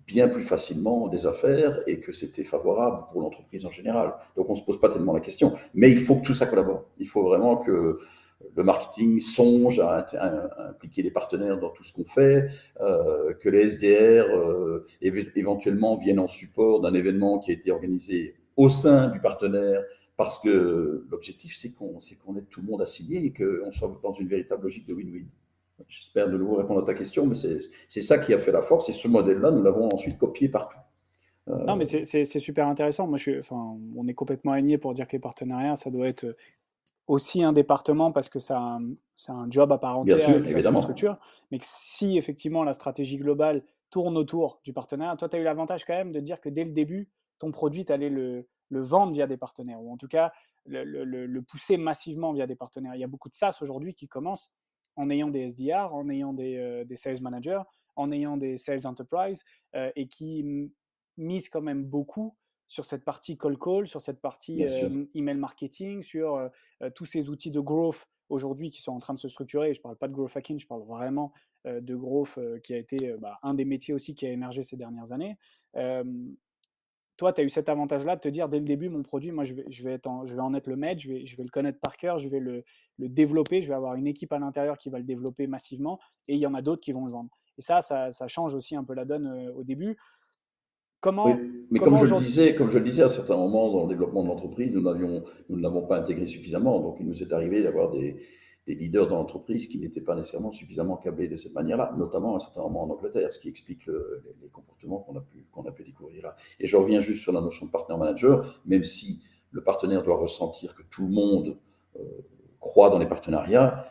bien plus facilement des affaires et que c'était favorable pour l'entreprise en général. Donc on ne se pose pas tellement la question. Mais il faut que tout ça collabore. Il faut vraiment que le marketing songe à, impliquer les partenaires dans tout ce qu'on fait, que les SDR éventuellement viennent en support d'un événement qui a été organisé au sein du partenaire parce que l'objectif, c'est qu'on qu'on ait tout le monde signer et qu'on soit dans une véritable logique de win-win. J'espère de nouveau répondre à ta question, mais c'est ça qui a fait la force et ce modèle-là, nous l'avons ensuite copié partout. Euh, non, mais c'est super intéressant. Moi, je suis, enfin, on est complètement aligné pour dire que les partenariats, ça doit être aussi un département parce que c'est un, un, job à part entière avec évidemment. structure. Mais que si effectivement la stratégie globale tourne autour du partenariat, toi, tu as eu l'avantage quand même de dire que dès le début, ton produit, tu allais le, le vendre via des partenaires, ou en tout cas le, pousser massivement via des partenaires. Il y a beaucoup de SaaS aujourd'hui qui commencent en ayant des SDR, en ayant des, euh, sales managers, en ayant des sales enterprise, euh, et qui misent quand même beaucoup sur cette partie call call, sur cette partie euh, email marketing, sur tous ces outils de growth aujourd'hui qui sont en train de se structurer. Je ne parle pas de growth hacking, je parle vraiment de growth qui a été bah, un des métiers aussi qui a émergé ces dernières années toi, tu as eu cet avantage-là de te dire dès le début, mon produit, moi, je vais, je vais, être en, je vais en être le maître, je vais, je vais le connaître par cœur, je vais le, le, développer, je vais avoir une équipe à l'intérieur qui va le développer massivement et il y en a d'autres qui vont le vendre. Et ça, ça, change aussi un peu la donne au début. Comment, oui, mais comme, je le disais, comme je le disais à certains moments dans le développement de l'entreprise, nous, nous ne l'avons pas intégré suffisamment. Donc, il nous est arrivé d'avoir des, des leaders dans l'entreprise qui n'étaient pas nécessairement suffisamment câblés de cette manière-là, notamment à un certain moment en Angleterre, ce qui explique les, comportements qu'on a, pu, découvrir là. Et je reviens juste sur la notion de partenaire manager, même si le partenaire doit ressentir que tout le monde euh, croit dans les partenariats,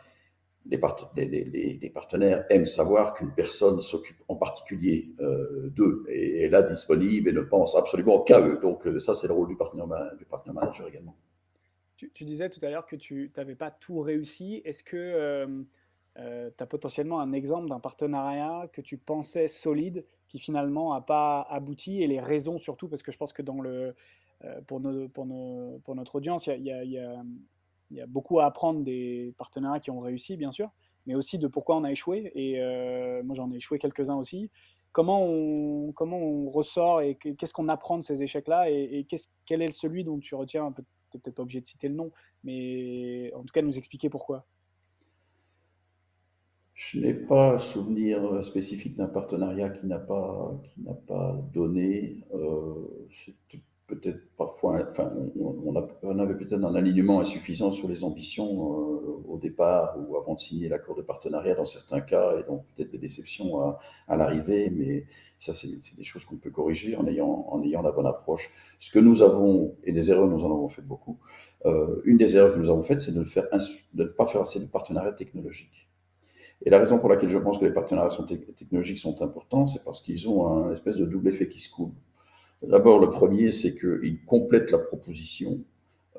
les, les, partenaires aiment savoir qu'une personne s'occupe en particulier euh, d'eux et est là disponible et ne pense absolument qu'à eux. Donc euh, ça, c'est le rôle du partenaire, du partenaire manager également. Tu, disais tout à l'heure que tu n'avais pas tout réussi. Est-ce que euh, euh, tu as potentiellement un exemple d'un partenariat que tu pensais solide qui finalement n'a pas abouti et les raisons surtout? Parce que je pense que euh, pour, notre audience, il y, a, beaucoup à apprendre des partenariats qui ont réussi bien sûr, mais aussi de pourquoi on a échoué. Et moi j'en ai échoué quelques-uns aussi. Comment on, ressort et qu'est-ce qu'on apprend de ces échecs-là? Et quel est celui dont tu retiens un peu peut-être pas obligé de citer le nom, mais en tout cas nous expliquer pourquoi. Je n'ai pas souvenir spécifique d'un partenariat qui n'a pas, qui n'a pas donné. Euh, peut-être parfois, on, avait peut-être un alignement insuffisant sur les ambitions euh, au départ ou avant de signer l'accord de partenariat dans certains cas, et donc peut-être des déceptions à, l'arrivée, mais ça, c'est des choses qu'on peut corriger en ayant, la bonne approche. Ce que nous avons, et des erreurs, nous en avons fait beaucoup, euh, une des erreurs que nous avons faites, c'est de, ne faire, de ne pas faire assez de partenariats technologiques. Et la raison pour laquelle je pense que les partenariats technologiques sont importants, c'est parce qu'ils ont un espèce de double effet qui se coule. D'abord, le premier, c'est qu'ils complètent la proposition,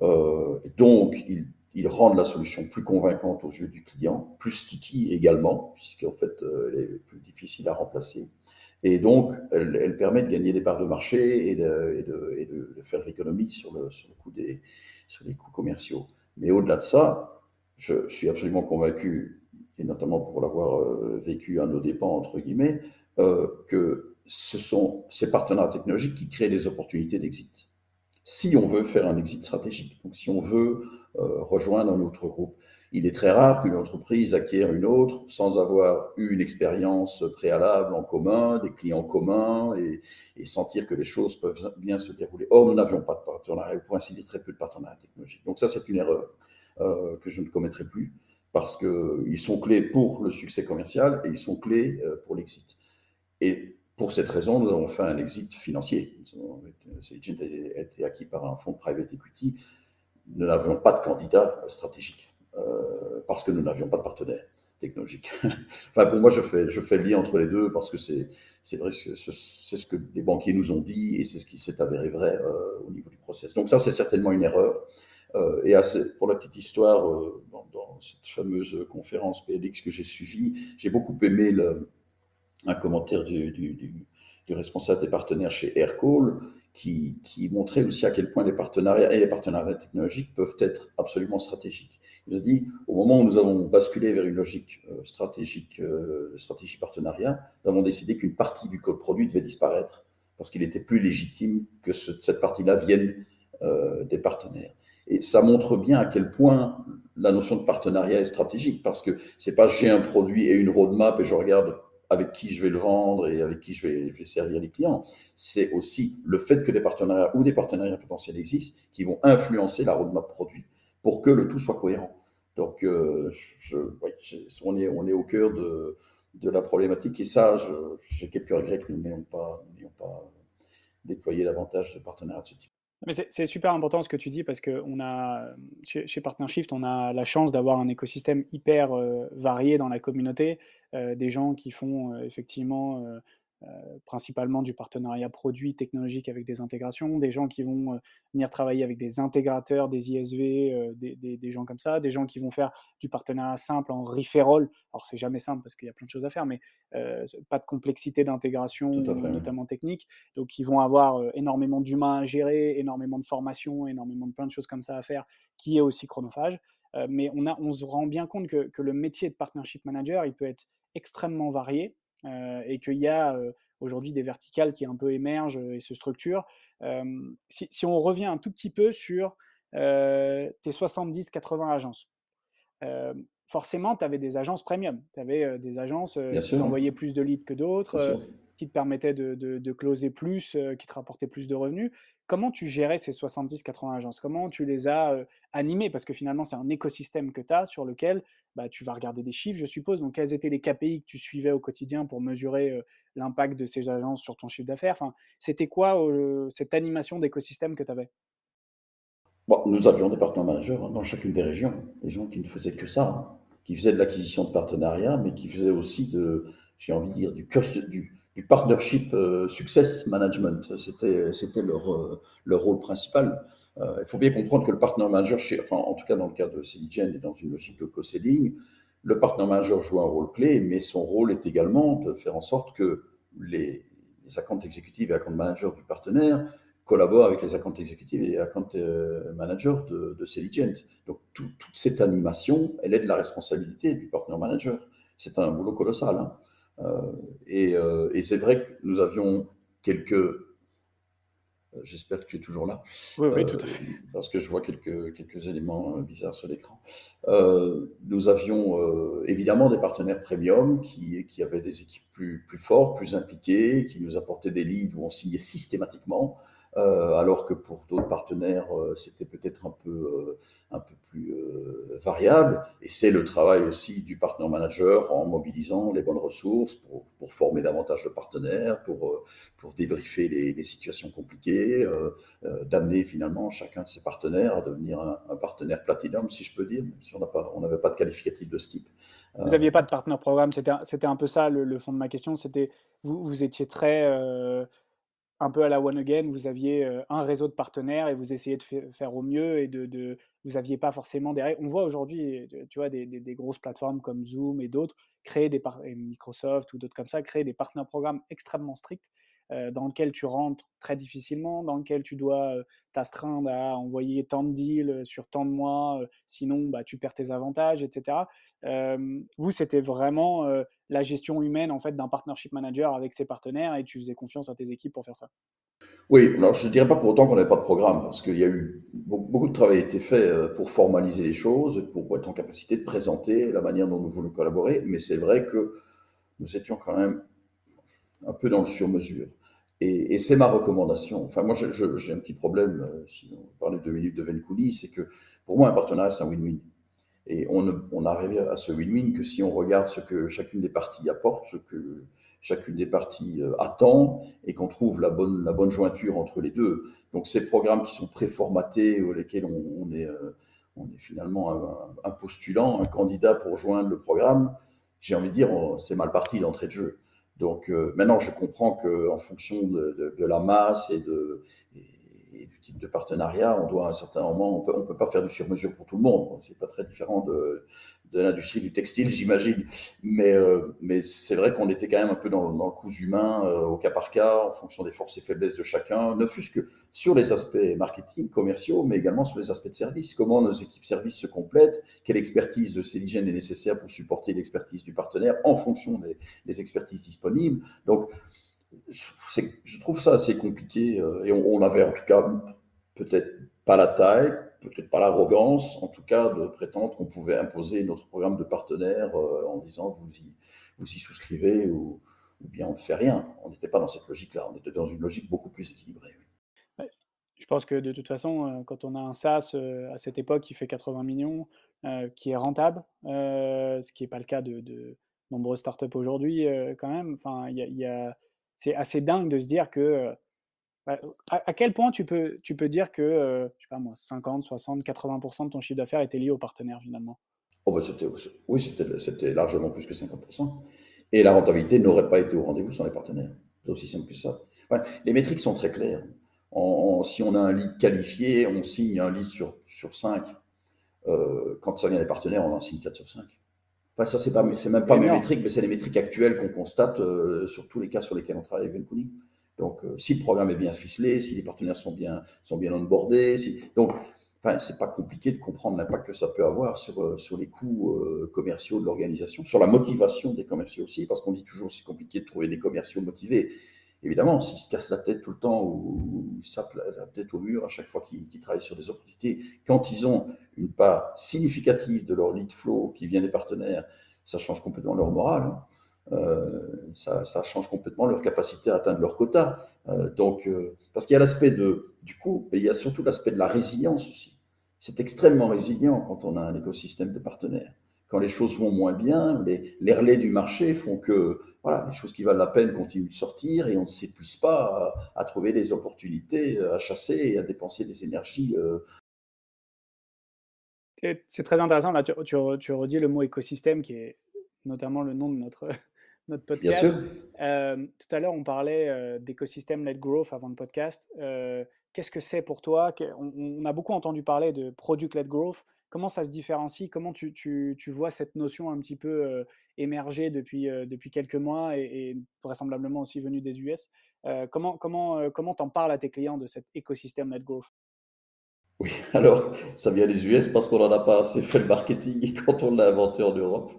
euh, donc ils, ils, rendent la solution plus convaincante aux yeux du client, plus sticky également, puisqu'en fait, euh, elle est plus difficile à remplacer. Et donc, elle, permet de gagner des parts de marché et de, faire l'économie sur les coûts commerciaux. Mais au-delà de ça, je suis absolument convaincu, et notamment pour l'avoir euh, vécu à nos dépens, entre guillemets, que ce sont ces partenaires technologiques qui créent des opportunités d'exit. Si on veut faire un exit stratégique, donc si on veut euh, rejoindre un autre groupe, il est très rare qu'une entreprise acquiert une autre sans avoir eu une expérience préalable en commun, des clients communs et, sentir que les choses peuvent bien se dérouler. Or, nous n'avions pas de partenariat, ou pour ainsi dire très peu de partenariat technologique. Donc ça, c'est une erreur euh, que je ne commettrai plus parce qu'ils sont clés pour le succès commercial et ils sont clés euh, pour l'exit. Et pour cette raison, nous avons fait un exit financier. Sagent a été acquis par un fonds private equity. Nous n'avions pas de candidat stratégique euh, parce que nous n'avions pas de partenaire technologique. enfin, pour moi, je fais, je fais le lien entre les deux parce que c'est, vrai que c'est ce que les banquiers nous ont dit et c'est ce qui s'est avéré vrai euh, au niveau du process. Donc ça, c'est certainement une erreur. Euh, et pour la petite histoire, euh, dans, dans, cette fameuse conférence PLX que j'ai suivie, j'ai beaucoup aimé le, un commentaire du, du, du, du, responsable des partenaires chez Aircall qui, qui, montrait aussi à quel point les partenariats et les partenariats technologiques peuvent être absolument stratégiques. Il nous a dit, au moment où nous avons basculé vers une logique euh, stratégique, euh, stratégie partenariat, nous avons décidé qu'une partie du code produit devait disparaître parce qu'il était plus légitime que ce, cette partie-là vienne euh, des partenaires. Et ça montre bien à quel point la notion de partenariat est stratégique parce que c'est pas j'ai un produit et une roadmap et je regarde avec qui je vais le vendre et avec qui je vais, servir les clients. C'est aussi le fait que des partenariats ou des partenariats potentiels existent qui vont influencer la roadmap produit pour que le tout soit cohérent. Donc, euh, on, est, on est au cœur de, de la problématique et ça, j'ai quelques regrets que nous n'ayons pas, pas déployé davantage de partenariats de ce type. Mais c'est super important ce que tu dis parce que chez, Partnershift, on a la chance d'avoir un écosystème hyper euh, varié dans la communauté, euh, des gens qui font euh, effectivement principalement du partenariat produit technologique avec des intégrations, des gens qui vont euh, venir travailler avec des intégrateurs, des ISV, euh, des, des, des, gens comme ça, des gens qui vont faire du partenariat simple en referral. Alors c'est jamais simple parce qu'il y a plein de choses à faire, mais euh, pas de complexité d'intégration, notamment technique. Donc ils vont avoir énormément d'humains à gérer, énormément de formation, énormément de plein de choses comme ça à faire, qui est aussi chronophage. Euh, mais on, a, on se rend bien compte que, que le métier de partnership manager, il peut être extrêmement varié euh, et qu'il y a euh, aujourd'hui des verticales qui un peu émergent et se structurent. Si, si, on revient un tout petit peu sur tes 70-80 agences, forcément, tu avais des agences premium. Tu avais des agences qui t'envoyaient plus de leads que d'autres, qui te permettaient de, de, closer plus, qui te rapportaient plus de revenus. Comment tu gérais ces 70-80 agences? Comment tu les as animées? Parce que finalement, c'est un écosystème que tu as sur lequel bah, tu vas regarder des chiffres, je suppose. Donc, quels étaient les KPI que tu suivais au quotidien pour mesurer l'impact de ces agences sur ton chiffre d'affaires? C'était quoi cette animation d'écosystème que tu avais? Nous avions des partenaires managers hein, dans chacune des régions, des gens qui ne faisaient que ça, hein, qui faisaient de l'acquisition de partenariats, mais qui faisaient aussi de, j'ai envie de dire, du, du, du partnership euh, success management. C'était, euh, leur rôle principal. Euh, il faut bien comprendre que le partner manager, enfin, en tout cas dans le cas de Celigen et dans une logique de co-selling, le partner manager joue un rôle clé, mais son rôle est également de faire en sorte que les, les accounts exécutifs et account managers du partenaire collabore avec les account exécutifs et account managers de, de Celigent. Donc toute cette animation, elle est de la responsabilité du partner manager. C'est un boulot colossal. Hein. Euh, et, euh, et c'est vrai que nous avions quelques J'espère que tu es toujours là. Oui, oui, tout à fait. parce que je vois quelques, quelques éléments bizarres sur l'écran. Euh, nous avions euh, évidemment des partenaires premium qui, qui avaient des équipes plus, plus fortes, plus impliquées, qui nous apportaient des leads où on signait systématiquement. Euh, alors que pour d'autres partenaires, euh, c'était peut-être un peu, euh, un peu plus variable. Et c'est le travail aussi du partenaire manager en mobilisant les bonnes ressources pour, pour former davantage de partenaires, pour, pour débriefer les, les situations compliquées, d'amener finalement chacun de ces partenaires à devenir un, partenaire platinum, si je peux dire, même si on n'avait pas de qualificatif de ce type. Vous n'aviez pas de partenaire programme, c'était un peu ça le, le, fond de ma question. C'était vous, vous étiez très un peu à la One Again, vous aviez un réseau de partenaires et vous essayez de faire au mieux et de, vous n'aviez pas forcément règles. On voit aujourd'hui, tu vois, des, grosses plateformes comme Zoom et d'autres créer des Microsoft ou d'autres comme ça, créer des partenaires programmes extrêmement stricts euh, dans lequel tu rentres très difficilement, dans lequel tu dois euh, t'astreindre à envoyer tant de deals euh, sur tant de mois, sinon bah, tu perds tes avantages, etc. vous, c'était vraiment la gestion humaine en fait d'un partnership manager avec ses partenaires et tu faisais confiance à tes équipes pour faire ça? Oui, alors je ne dirais pas pour autant qu'on n'avait pas de programme, parce qu'il y a eu beaucoup de travail a été fait pour formaliser les choses, pour être en capacité de présenter la manière dont nous voulons collaborer, mais c'est vrai que nous étions quand même un peu dans le sur-mesure. Et, c'est ma recommandation. Enfin, moi, j'ai un petit problème, euh, si on parlait deux minutes de Vencouli, c'est que pour moi, un partenariat, c'est un win-win. Et on, on arrive à ce win-win que si on regarde ce que chacune des parties apporte, ce que chacune des parties euh, attend, et qu'on trouve la bonne, la bonne jointure entre les deux. Donc, ces programmes qui sont préformatés, ou lesquels on, est, euh, on est finalement un, postulant, un candidat pour joindre le programme, j'ai envie de dire, c'est mal parti l'entrée de jeu. Donc euh, maintenant, je comprends qu'en fonction de, la masse et, de, du type de partenariat, on doit à un certain moment, on peut, on peut pas faire du sur-mesure pour tout le monde. C'est pas très différent de, de l'industrie du textile, j'imagine. Mais, euh, mais c'est vrai qu'on était quand même un peu dans, le coup humain, euh, au cas par cas, en fonction des forces et faiblesses de chacun, ne fût-ce que sur les aspects marketing, commerciaux, mais également sur les aspects de service. Comment nos équipes services se complètent, quelle expertise de Céligène est nécessaire pour supporter l'expertise du partenaire en fonction des, des expertises disponibles. Donc, je trouve ça assez compliqué euh, et on, on avait en tout cas peut-être pas la taille, peut-être pas l'arrogance, en tout cas, de prétendre qu'on pouvait imposer notre programme de partenaires euh, en disant vous y, vous y souscrivez ou, bien on ne fait rien. On n'était pas dans cette logique-là, on était dans une logique beaucoup plus équilibrée. Je pense que de toute façon, euh, quand on a un SaaS à cette époque qui fait 80 millions, qui est rentable, ce qui n'est pas le cas de, nombreuses startups aujourd'hui quand même, enfin, y y a, c'est assez dingue de se dire que bah, à, quel point tu peux, tu peux dire que, je sais pas moi, 50, 60, 80% de ton chiffre d'affaires était lié au partenaire finalement? Oh bah Oui, c'était largement plus que 50%. Et la rentabilité n'aurait pas été au rendez-vous sans les partenaires. C'est aussi simple que ça. les métriques sont très claires. si on a un lead qualifié, on signe un lead sur, sur 5. Euh, quand ça vient des partenaires, on en signe 4 sur 5. Enfin, ça, c'est pas, c'est même pas mes métriques, mais c'est les métriques actuelles qu'on constate euh, sur tous les cas sur lesquels on travaille avec Venkuni. Donc, euh, si le programme est bien ficelé, si les partenaires sont bien, sont bien onboardés, si... donc, enfin, c'est pas compliqué de comprendre l'impact que ça peut avoir sur, euh, sur les coûts euh, commerciaux de l'organisation, sur la motivation des commerciaux aussi, parce qu'on dit toujours c'est compliqué de trouver des commerciaux motivés. Évidemment, s'ils se cassent la tête tout le temps ou ils sapent la, tête au mur à chaque fois qu'ils travaillent sur des opportunités, quand ils ont une part significative de leur lead flow qui vient des partenaires, ça change complètement leur morale. Hein. Euh, ça, change complètement leur capacité à atteindre leur quota. Euh, donc, euh, parce qu'il y a l'aspect du coup, mais il y a surtout l'aspect de la résilience aussi. C'est extrêmement résilient quand on a un écosystème de partenaires. Quand les choses vont moins bien, les, les relais du marché font que voilà, les choses qui valent la peine continuent de sortir et on ne s'épuise pas à, à, trouver des opportunités, à chasser et à dépenser des énergies. C'est très intéressant. Là, tu, tu, tu redis le mot écosystème qui est notamment le nom de notre, notre podcast. Euh, tout à l'heure, on parlait euh, d'écosystème led growth avant le podcast. Euh, qu'est-ce que c'est pour toi? On, a beaucoup entendu parler de product led growth. Comment ça se différencie? Comment tu, tu, tu, vois cette notion un petit peu émerger depuis, depuis quelques mois et, vraisemblablement aussi venue des US Comment comment comment t'en parles à tes clients de cet écosystème led growth oui, alors ça vient des US parce qu'on n'en a pas assez fait le marketing quand on l'a inventé en Europe,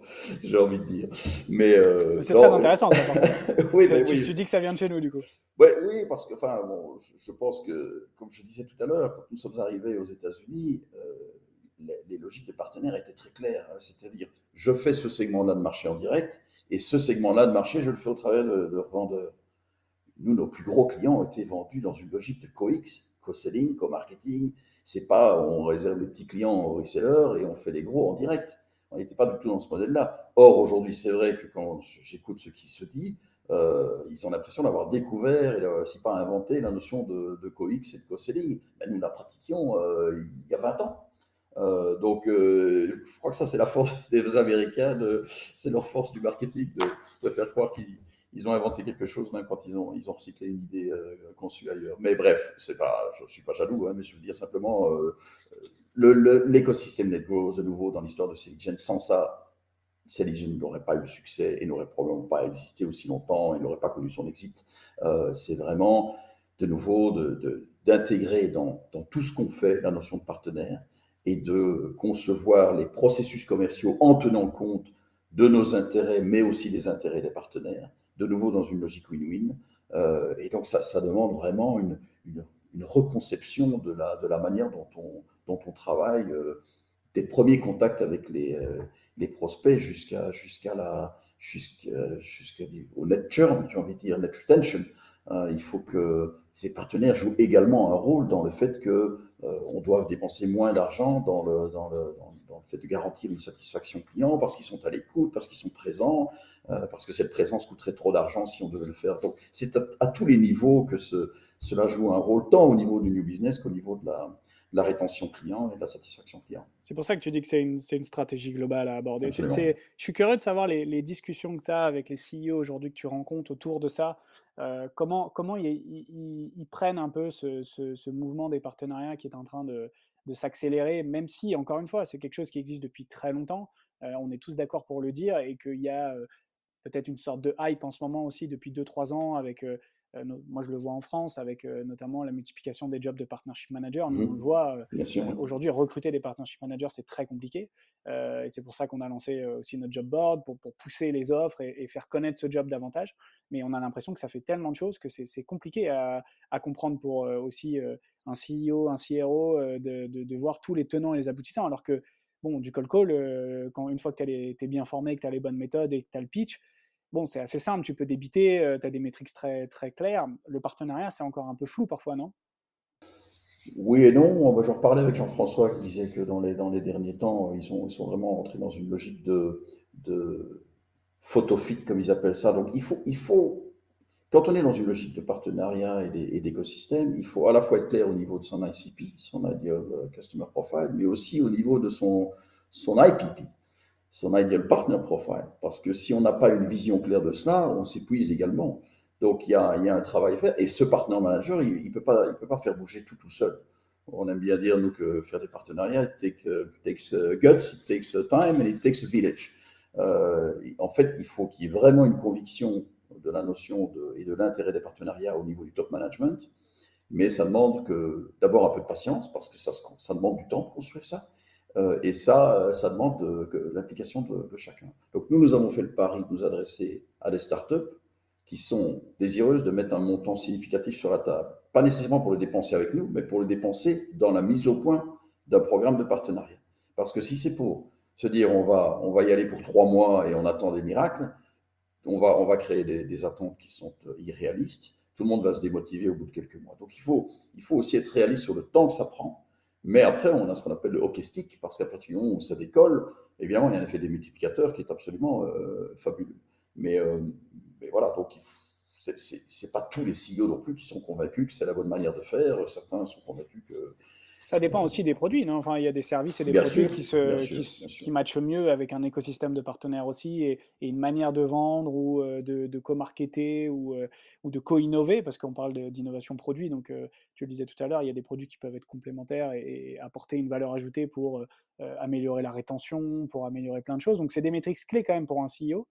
j'ai envie de dire. Mais euh, c'est très intéressant. Ça, oui, mais tu, oui. tu, dis que ça vient de chez nous du coup. Ouais, oui, parce que enfin, bon, je, pense que, comme je disais tout à l'heure, quand nous sommes arrivés aux États-Unis, euh, les, logiques des partenaires étaient très claires. Hein, C'est-à-dire, je fais ce segment-là de marché en direct et ce segment-là de marché, je le fais au travers de, de revendeurs. Nous, nos plus gros clients ont été vendus dans une logique de co-X, co-selling, co-marketing c'est pas on réserve les petits clients aux resellers et on fait les gros en direct. On n'était pas du tout dans ce modèle-là. Or, aujourd'hui, c'est vrai que quand j'écoute ce qui se dit, euh, ils ont l'impression d'avoir découvert, et si pas inventé, la notion de, de co-X et de co-selling. Ben, nous la pratiquions euh, il y a 20 ans. Euh, donc, euh, je crois que ça, c'est la force des Américains, c'est leur force du marketing de, faire croire qu'ils ils ont inventé quelque chose même quand ils ont, recyclé une idée euh, conçue ailleurs. Mais bref, c'est pas, je ne suis pas jaloux, hein, mais je veux dire simplement l'écosystème Netgrowth, de nouveau, dans l'histoire de Seligen, sans ça, Seligen n'aurait pas eu le succès et n'aurait probablement pas existé aussi longtemps et n'aurait pas connu son exit. C'est vraiment, de nouveau, d'intégrer dans, tout ce qu'on fait la notion de partenaire et de concevoir les processus commerciaux en tenant compte de nos intérêts, mais aussi des intérêts des partenaires de nouveau dans une logique win-win. Euh, et donc, ça, demande vraiment une, une, reconception de la, de la manière dont on, dont on travaille, euh, des premiers contacts avec les, euh, les prospects jusqu'à jusqu'à la jusqu'au net churn, j'ai envie de dire net retention. Il faut que ces partenaires jouent également un rôle dans le fait que euh, doit dépenser moins d'argent dans le, fait de garantir une satisfaction client parce qu'ils sont à l'écoute, parce qu'ils sont présents, euh, parce que cette présence coûterait trop d'argent si on devait le faire. Donc, c'est à, tous les niveaux que ce, cela joue un rôle, tant au niveau du new business qu'au niveau de la, de la, rétention client et de la satisfaction client. C'est pour ça que tu dis que c'est une, une, stratégie globale à aborder. C est, c est, je suis curieux de savoir les, les discussions que tu as avec les CEO aujourd'hui que tu rencontres autour de ça. Euh, comment comment ils, ils, ils, prennent un peu ce, ce, ce, mouvement des partenariats qui est en train de, de s'accélérer, même si, encore une fois, c'est quelque chose qui existe depuis très longtemps. Euh, on est tous d'accord pour le dire et qu'il y a euh, peut-être une sorte de hype en ce moment aussi depuis 2-3 ans avec, euh, euh, moi je le vois en France avec euh, notamment la multiplication des jobs de partnership manager. Nous, mmh. on le voit aujourd'hui, recruter des partnership managers, c'est très compliqué. et c'est pour ça qu'on a lancé aussi notre job board pour, pour pousser les offres et, et, faire connaître ce job davantage. Mais on a l'impression que ça fait tellement de choses que c'est compliqué à, à, comprendre pour aussi un CEO, un CRO, de, de, de, voir tous les tenants et les aboutissants. Alors que, bon, du call call, quand une fois que tu es bien formé, que tu as les bonnes méthodes et que tu as le pitch, bon, c'est assez simple, tu peux débiter, euh, tu as des métriques très, très claires. Le partenariat, c'est encore un peu flou parfois, non? Oui et non. J'en reparlais avec Jean-François qui disait que dans les, dans les derniers temps, ils sont, ils sont vraiment entrés dans une logique de, de photo fit, comme ils appellent ça. Donc, il faut, il faut, quand on est dans une logique de partenariat et d'écosystème, il faut à la fois être clair au niveau de son ICP, son Ideal Customer Profile, mais aussi au niveau de son, son IPP, son ideal partner profile. Parce que si on n'a pas une vision claire de cela, on s'épuise également. Donc il y, a, un travail à faire. Et ce partner manager, il ne peut, il peut pas faire bouger tout tout seul. On aime bien dire, nous, que faire des partenariats, it take, uh, takes uh, guts, it takes uh, time, and it takes a village. Euh, en fait, il faut qu'il y ait vraiment une conviction de la notion de, et de l'intérêt des partenariats au niveau du top management. Mais ça demande d'abord un peu de patience, parce que ça, ça demande du temps pour construire ça. Euh, et ça, euh, ça demande euh, l'implication de, de, chacun. Donc nous, nous avons fait le pari de nous adresser à des startups qui sont désireuses de mettre un montant significatif sur la table. Pas nécessairement pour le dépenser avec nous, mais pour le dépenser dans la mise au point d'un programme de partenariat. Parce que si c'est pour se dire on va, on va y aller pour trois mois et on attend des miracles, on va, on va créer des, attentes qui sont irréalistes. Tout le monde va se démotiver au bout de quelques mois. Donc il faut, il faut aussi être réaliste sur le temps que ça prend. Mais après, on a ce qu'on appelle le hockey stick, parce qu'à partir du moment où ça décolle, évidemment, il y a un effet des multiplicateurs qui est absolument euh, fabuleux. Mais, euh, mais, voilà, donc ce n'est pas tous les CEO non plus qui sont convaincus que c'est la bonne manière de faire. Certains sont convaincus ça dépend aussi des produits, non? Enfin, il y a des services et des produits qui, se, qui, matchent mieux avec un écosystème de partenaires aussi et, une manière de vendre ou euh, de, de co-marketer ou, euh, ou de co-innover, parce qu'on parle d'innovation produit. Donc, euh, tu le disais tout à l'heure, il y a des produits qui peuvent être complémentaires et, apporter une valeur ajoutée pour améliorer la rétention, pour améliorer plein de choses. Donc, c'est des métriques clés quand même pour un CEO.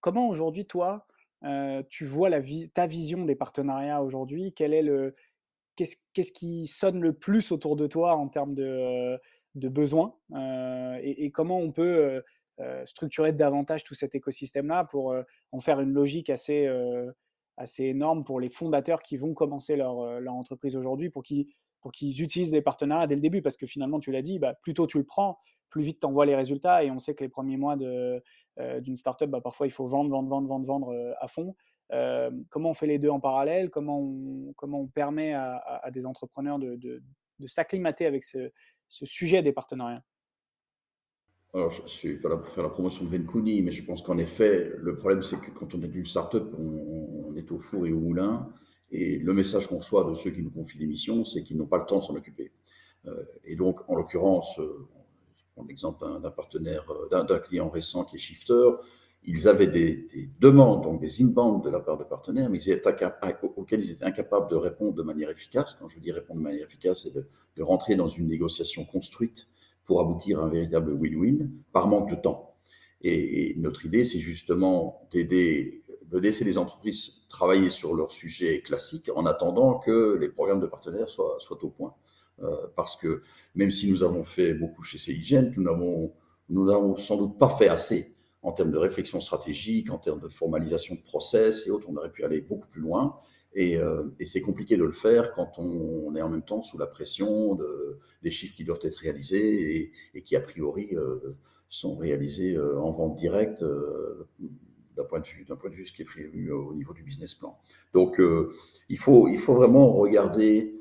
comment aujourd'hui, toi, tu vois la ta vision des partenariats aujourd'hui? Quel est le qu'est-ce qui sonne le plus autour de toi en termes de, besoins et, comment on peut structurer davantage tout cet écosystème-là pour en faire une logique assez, énorme pour les fondateurs qui vont commencer leur, entreprise aujourd'hui pour qu'ils pour qu'ils utilisent des partenariats dès le début? Parce que finalement tu l'as dit bah, plus tôt tu le prends plus vite tu envoies les résultats et on sait que les premiers mois d'une startup bah, parfois il faut vendre vendre vendre vendre vendre à fond euh, comment on fait les deux en parallèle? Comment on, comment on permet à, des entrepreneurs de, s'acclimater avec ce, sujet des partenariats? Alors, je ne suis pas là pour faire la promotion de Venkuni, mais je pense qu'en effet, le problème, c'est que quand on est une start-up, on, est au four et au moulin. Et le message qu'on reçoit de ceux qui nous confient des missions, c'est qu'ils n'ont pas le temps de s'en occuper. Euh, et donc, en l'occurrence, euh, prends l'exemple partenaire, d'un client récent qui est Shifter ils avaient des, demandes, donc des inbound de la part de partenaires, mais auxquels ils étaient incapables de répondre de manière efficace. Quand je dis répondre de manière efficace, c'est de, rentrer dans une négociation construite pour aboutir à un véritable win-win par manque de temps. Et, notre idée, c'est justement d'aider, de laisser les entreprises travailler sur leurs sujets classiques en attendant que les programmes de partenaires soient, soient au point. Euh, parce que même si nous avons fait beaucoup chez CIGEN, nous n'avons nous n'avons sans doute pas fait assez en termes de réflexion stratégique, en termes de formalisation de process et autres. On aurait pu aller beaucoup plus loin. Et, euh, c'est compliqué de le faire quand on, est en même temps sous la pression de, des chiffres qui doivent être réalisés et, qui, a priori, euh, sont réalisés euh, en vente directe d'un point, de vue, point de vue ce qui est prévu au niveau du business plan. Donc, il, faut, il faut vraiment regarder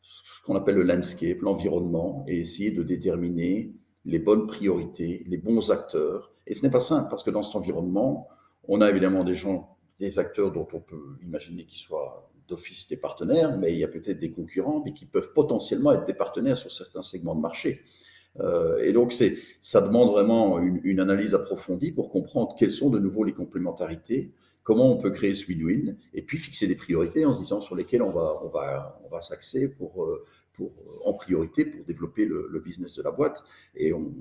ce qu'on appelle le landscape, l'environnement, et essayer de déterminer les bonnes priorités, les bons acteurs, et ce n'est pas simple parce que dans cet environnement, on a évidemment des gens, des acteurs dont on peut imaginer qu'ils soient d'office des partenaires, mais il y a peut-être des concurrents, qui peuvent potentiellement être des partenaires sur certains segments de marché. Euh, et donc, ça demande vraiment une, analyse approfondie pour comprendre quelles sont de nouveau les complémentarités, comment on peut créer ce win-win, et puis fixer des priorités en se disant sur lesquelles on va, on va, on va s'axer pour, euh, pour, en priorité pour développer le, le, business de la boîte. Et on,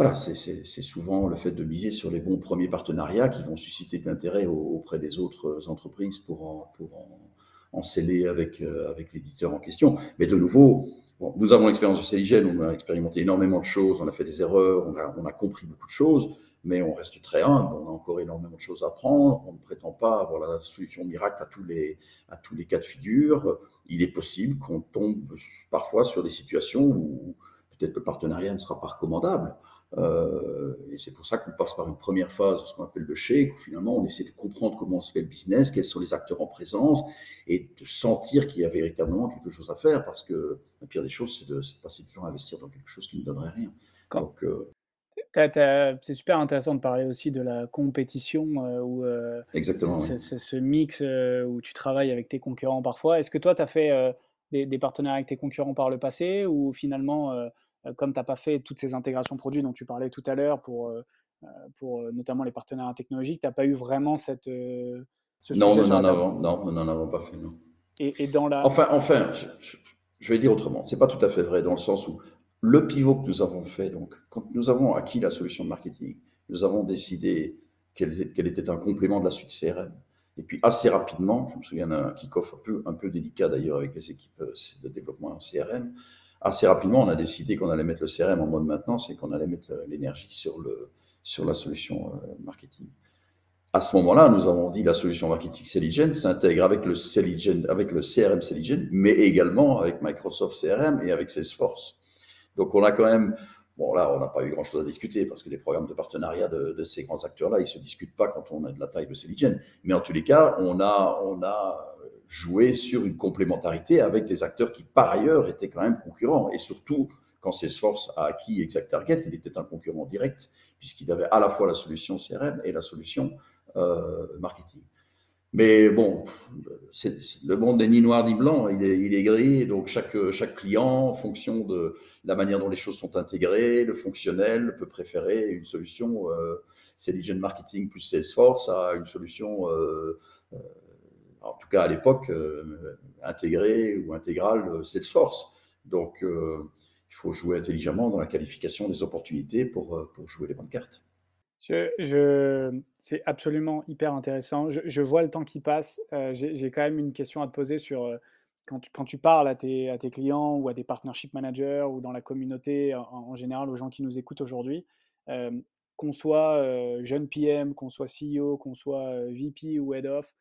voilà, c'est souvent le fait de miser sur les bons premiers partenariats qui vont susciter de l'intérêt auprès des autres entreprises pour en, pour sceller avec, euh, avec l'éditeur en question. Mais de nouveau, nous avons l'expérience de CIGEN, on a expérimenté énormément de choses, on a fait des erreurs, on a, compris beaucoup de choses, mais on reste très humble, on a encore énormément de choses à apprendre, on ne prétend pas avoir la solution miracle à tous les cas de figure. Il est possible qu'on tombe parfois sur des situations où peut-être le partenariat ne sera pas recommandable. Euh, et c'est pour ça qu'on passe par une première phase, ce qu'on appelle le shake, où finalement on essaie de comprendre comment se fait le business, quels sont les acteurs en présence, et de sentir qu'il y a véritablement quelque chose à faire, parce que la pire des choses, c'est de, de passer du temps à investir dans quelque chose qui ne donnerait rien. Donc, euh, c'est super intéressant de parler aussi de la compétition euh, où c'est ce mix où tu travailles avec tes concurrents parfois. Est-ce que toi, tu as fait des, des, partenariats avec tes concurrents par le passé ou finalement euh, comme tu n'as pas fait toutes ces intégrations produits dont tu parlais tout à l'heure pour, euh, euh, pour notamment les partenaires technologiques, tu n'as pas eu vraiment cette, ce non, sujet non, non, non, non, non, pas fait. Non. Et, dans la... Enfin, enfin je, vais dire autrement. C'est pas tout à fait vrai dans le sens où le pivot que nous avons fait, donc, quand nous avons acquis la solution de marketing, nous avons décidé qu'elle était un complément de la suite CRM. Et puis assez rapidement, je me souviens d'un kick-off un peu, un peu délicat d'ailleurs avec les équipes de développement en CRM, assez rapidement, on a décidé qu'on allait mettre le CRM en mode maintenance et qu'on allait mettre l'énergie sur, sur la solution euh, marketing. à ce moment-là, nous avons dit la solution marketing Selligent s'intègre avec le avec le CRM Selligent, mais également avec Microsoft CRM et avec Salesforce. Donc on a quand même, bon là, on n'a pas eu grand-chose à discuter parce que les programmes de partenariat de, ces grands acteurs-là, ils se discutent pas quand on a de la taille de Selligent. Mais en tous les cas, on a, on a joué sur une complémentarité avec des acteurs qui par ailleurs étaient quand même concurrents et surtout quand Salesforce a acquis ExactTarget, il était un concurrent direct puisqu'il avait à la fois la solution CRM et la solution euh, marketing. Mais bon, le monde n'est ni noir ni blanc, il est, gris. Donc chaque, client, en fonction de la manière dont les choses sont intégrées, le fonctionnel, peut préférer une solution euh, Marketing plus Salesforce à une solution, euh, euh, en tout cas à l'époque, intégrée ou intégrale Salesforce. Donc il faut jouer intelligemment dans la qualification des opportunités pour, jouer les bonnes cartes. C'est absolument hyper intéressant. Je, vois le temps qui passe. Euh, j'ai quand même une question à te poser sur euh, quand, tu, parles à tes, clients ou à des partnership managers ou dans la communauté en, général, aux gens qui nous écoutent aujourd'hui, euh, qu'on soit jeune PM, qu'on soit CEO, qu'on soit VP ou Head of,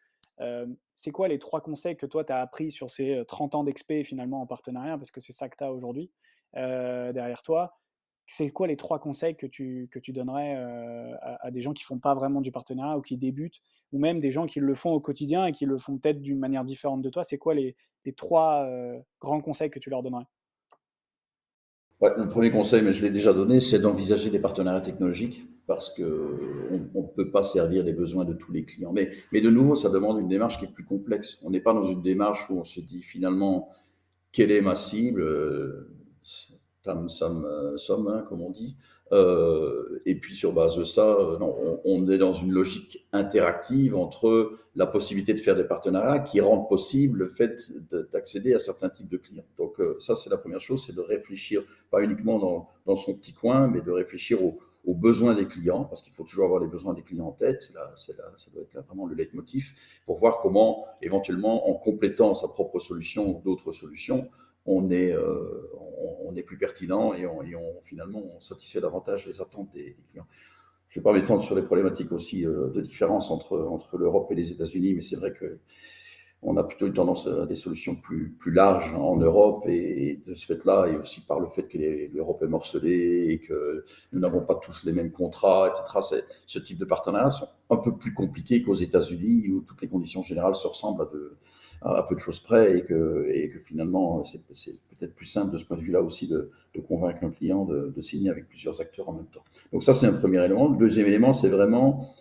c'est quoi les trois conseils que toi tu as appris sur ces 30 ans d'expé finalement en partenariat? Parce que c'est ça que tu as aujourd'hui derrière toi. C'est quoi les trois conseils que tu, que tu donnerais à, des gens qui font pas vraiment du partenariat ou qui débutent, ou même des gens qui le font au quotidien et qui le font peut-être d'une manière différente de toi? C'est quoi les, les trois grands conseils que tu leur donnerais? Le premier conseil, mais je l'ai déjà donné, c'est d'envisager des partenariats technologiques parce qu'on ne peut pas servir les besoins de tous les clients. Mais, mais de nouveau, ça demande une démarche qui est plus complexe. On n'est pas dans une démarche où on se dit finalement quelle est ma cible euh, tam, sam, euh, somme, hein, comme on dit. Euh, et puis sur base de ça, non, on, est dans une logique interactive entre la possibilité de faire des partenariats qui rendent possible le fait d'accéder à certains types de clients. Donc ça, c'est la première chose, c'est de réfléchir, pas uniquement dans, dans, son petit coin, mais de réfléchir aux, aux besoins des clients, parce qu'il faut toujours avoir les besoins des clients en tête, là, là, ça doit être vraiment le leitmotiv, pour voir comment, éventuellement, en complétant sa propre solution ou d'autres solutions, on est, euh, on, est plus pertinent et on, finalement on satisfait davantage les attentes des, clients. Je ne vais pas m'étendre sur les problématiques aussi euh, de différence entre, entre l'Europe et les États-Unis, mais c'est vrai que on a plutôt une tendance à des solutions plus, plus larges en Europe et, de ce fait-là, et aussi par le fait que l'Europe est morcelée et que nous n'avons pas tous les mêmes contrats, etc. Ce type de partenariats sont un peu plus compliqués qu'aux États-Unis où toutes les conditions générales se ressemblent à peu de choses près et que, finalement, c'est peut-être plus simple de ce point de vue-là aussi de, de, convaincre un client de, de, signer avec plusieurs acteurs en même temps. Donc ça, c'est un premier élément. Le deuxième élément, c'est vraiment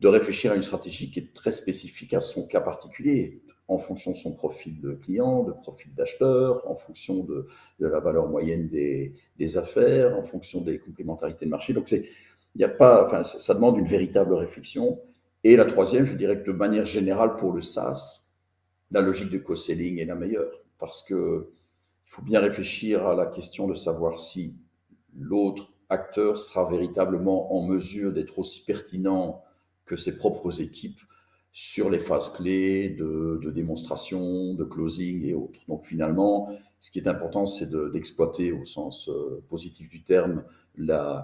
de réfléchir à une stratégie qui est très spécifique à son cas particulier, en fonction de son profil de client, de profil d'acheteur, en fonction de, la valeur moyenne des, affaires, en fonction des complémentarités de marché. Donc n'y a pas, ça demande une véritable réflexion. Et la troisième, je dirais que de manière générale pour le SaaS, la logique de co-selling est la meilleure parce que il faut bien réfléchir à la question de savoir si l'autre acteur sera véritablement en mesure d'être aussi pertinent que ses propres équipes sur les phases clés de, démonstration, de closing et autres. Donc finalement, ce qui est important, c'est d'exploiter au sens euh, positif du terme le,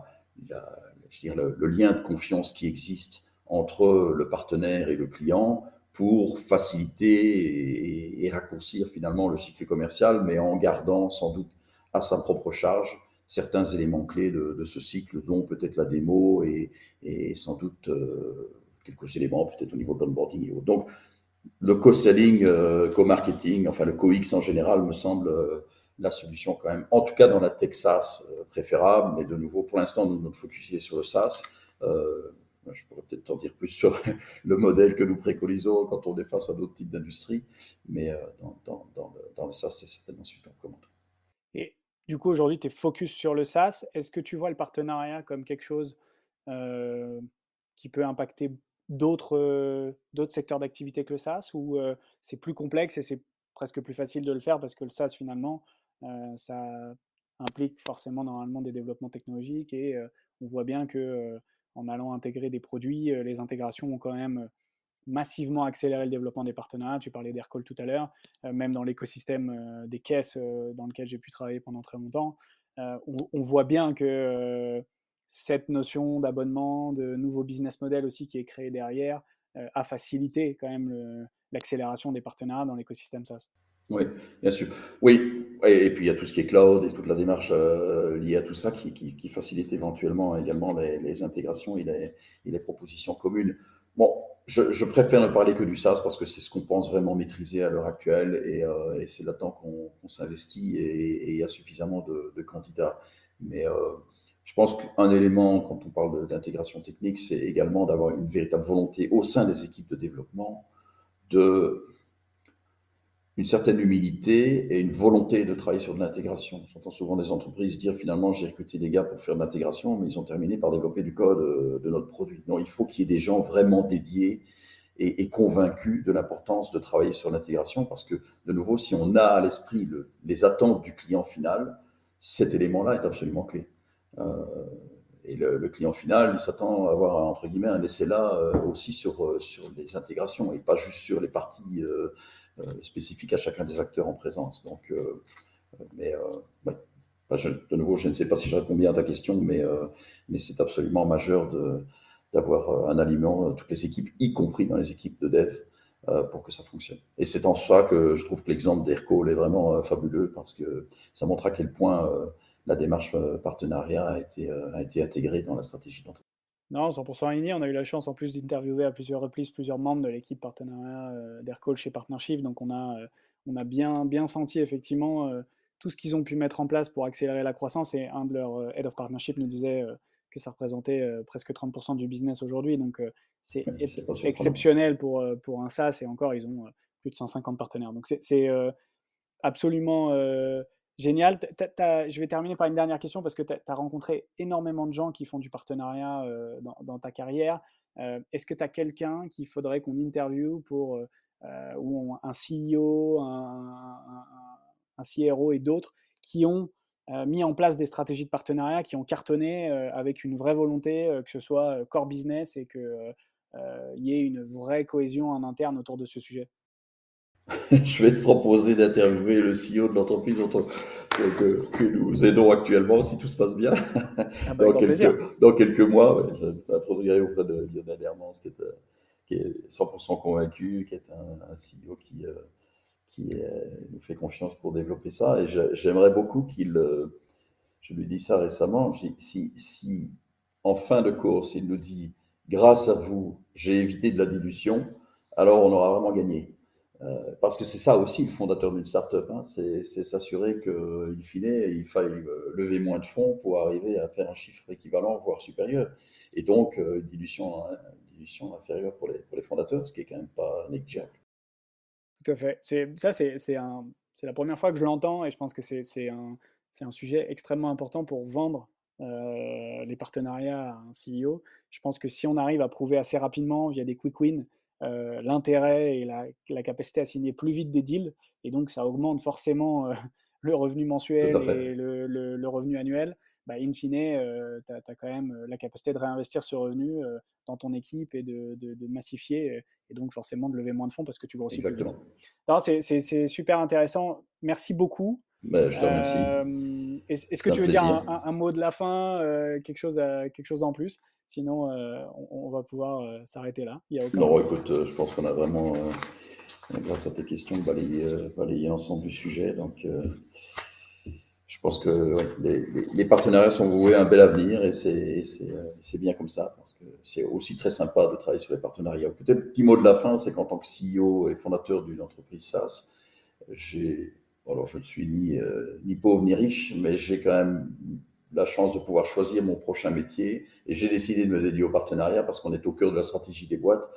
lien de confiance qui existe entre le partenaire et le client pour faciliter et, raccourcir finalement le cycle commercial, mais en gardant sans doute à sa propre charge certains éléments clés de, ce cycle, dont peut-être la démo et, sans doute euh, quelques éléments, peut-être au niveau de l'onboarding. Donc, le co-selling, euh, co-marketing, enfin le co-X en général me semble euh, la solution quand même, en tout cas dans la Texas préférable, mais de nouveau, pour l'instant, nous nous focusons sur le SaaS je pourrais peut-être t'en dire plus sur le modèle que nous préconisons quand on est face à d'autres types d'industries, mais dans, dans, le, SaaS, c'est certainement celui qu'on recommande. Du coup, aujourd'hui, tu es focus sur le SaaS. Est-ce que tu vois le partenariat comme quelque chose euh, qui peut impacter d'autres euh, secteurs d'activité que le SaaS ou c'est plus complexe et c'est presque plus facile de le faire parce que le SaaS, finalement, ça implique forcément normalement des développements technologiques et on voit bien que en allant intégrer des produits. Euh, les intégrations ont quand même euh, massivement accéléré le développement des partenariats. Tu parlais d'Aircall tout à l'heure, euh, même dans l'écosystème des caisses dans lequel j'ai pu travailler pendant très longtemps. On, voit bien que cette notion d'abonnement, de nouveau business model aussi qui est créé derrière, a facilité quand même l'accélération des partenariats dans l'écosystème SaaS. Oui, bien sûr. Oui, et puis il y a tout ce qui est cloud et toute la démarche euh, liée à tout ça qui, facilite éventuellement également les, intégrations et les, propositions communes. Bon, je, préfère ne parler que du SaaS parce que c'est ce qu'on pense vraiment maîtriser à l'heure actuelle et, euh, c'est là-dedans qu'on s'investit et, il y a suffisamment de, candidats. Mais euh, je pense qu'un élément, quand on parle d'intégration technique, c'est également d'avoir une véritable volonté au sein des équipes de développement de une certaine humilité et une volonté de travailler sur de l'intégration. J'entends souvent des entreprises dire finalement j'ai recruté des gars pour faire de l'intégration, mais ils ont terminé par développer du code euh, de notre produit. Non, il faut qu'il y ait des gens vraiment dédiés et, convaincus de l'importance de travailler sur l'intégration parce que de nouveau, si on a à l'esprit les attentes du client final, cet élément-là est absolument clé. Euh, et le, client final, il s'attend à avoir entre guillemets un essai là euh, aussi sur, sur les intégrations et pas juste sur les parties spécifique à chacun des acteurs en présence. Donc, euh, euh, de nouveau, je ne sais pas si je réponds bien à ta question, mais, c'est absolument majeur d'avoir un aliment, toutes les équipes, y compris dans les équipes de dev, pour que ça fonctionne. Et c'est en ça que je trouve que l'exemple d'Aircall est vraiment fabuleux parce que ça montre à quel point la démarche partenariat a été intégrée dans la stratégie d'entreprise. Non, 100% aligné. On a eu la chance en plus d'interviewer à plusieurs reprises plusieurs membres de l'équipe partenariat euh, d'Aircall chez Partnership. Donc on a, euh, on a bien, bien senti effectivement euh, tout ce qu'ils ont pu mettre en place pour accélérer la croissance. Et un de leurs Head of Partnership nous disait que ça représentait presque 30% du business aujourd'hui. Donc c'est exceptionnel pour, pour un SaaS. Et encore, ils ont plus de 150 partenaires. Donc c'est absolument Génial. je vais terminer par une dernière question parce que tu as, rencontré énormément de gens qui font du partenariat euh, dans, ta carrière. Euh, est-ce que tu as quelqu'un qu'il faudrait qu'on interviewe pour euh, ou un CEO, un, un, CRO et d'autres qui ont mis en place des stratégies de partenariat qui ont cartonné avec une vraie volonté que ce soit core business et qu'il y ait une vraie cohésion en interne autour de ce sujet? je vais te proposer d'interviewer le CEO de l'entreprise que, que, nous aidons actuellement, si tout se passe bien. Ah bah, dans, quelques, dans, quelques, mois, ouais, je m'introduirai auprès de Lionel Hermans, qui est, euh, qui est 100% convaincu, qui est un, CEO qui, euh, qui nous fait confiance pour développer ça. Et j'aimerais beaucoup qu'il, euh, je lui dit ça récemment, si, si en fin de course, il nous dit, grâce à vous, j'ai évité de la dilution, alors on aura vraiment gagné. Euh, parce que c'est ça aussi le fondateur d'une startup, hein, c'est s'assurer qu'in fine, il faille euh, lever moins de fonds pour arriver à faire un chiffre équivalent, voire supérieur. Et donc, euh, hein, dilution inférieure pour les, fondateurs, ce qui est quand même pas négligeable. Tout à fait. Ça, c'est la première fois que je l'entends et je pense que c'est un, sujet extrêmement important pour vendre les partenariats à un CEO. Je pense que si on arrive à prouver assez rapidement via des quick wins euh, l'intérêt et la, capacité à signer plus vite des deals. Et donc, ça augmente forcément euh, le revenu mensuel et le, revenu annuel. Bah, in fine, euh, tu as, quand même la capacité de réinvestir ce revenu dans ton équipe et de, massifier, et donc forcément de lever moins de fonds parce que tu grossis Exactement. plus vite. C'est super intéressant. Merci beaucoup. Bah, je te remercie. Est-ce que tu veux dire un, mot de la fin, quelque, chose quelque chose en plus? Sinon, euh, on, va pouvoir euh, s'arrêter là. non, écoute, euh, je pense qu'on a vraiment, grâce à tes questions, balayé, l'ensemble du sujet. Donc, je pense que les, partenariats sont voués à un bel avenir et c'est bien comme ça parce que c'est aussi très sympa de travailler sur les partenariats. Peut-être le petit mot de la fin, c'est qu'en tant que CEO et fondateur d'une entreprise SaaS, j'ai, alors je ne suis ni, ni pauvre ni riche, mais j'ai quand même la chance de pouvoir choisir mon prochain métier. Et j'ai décidé de me dédier au partenariat parce qu'on est au cœur de la stratégie des boîtes.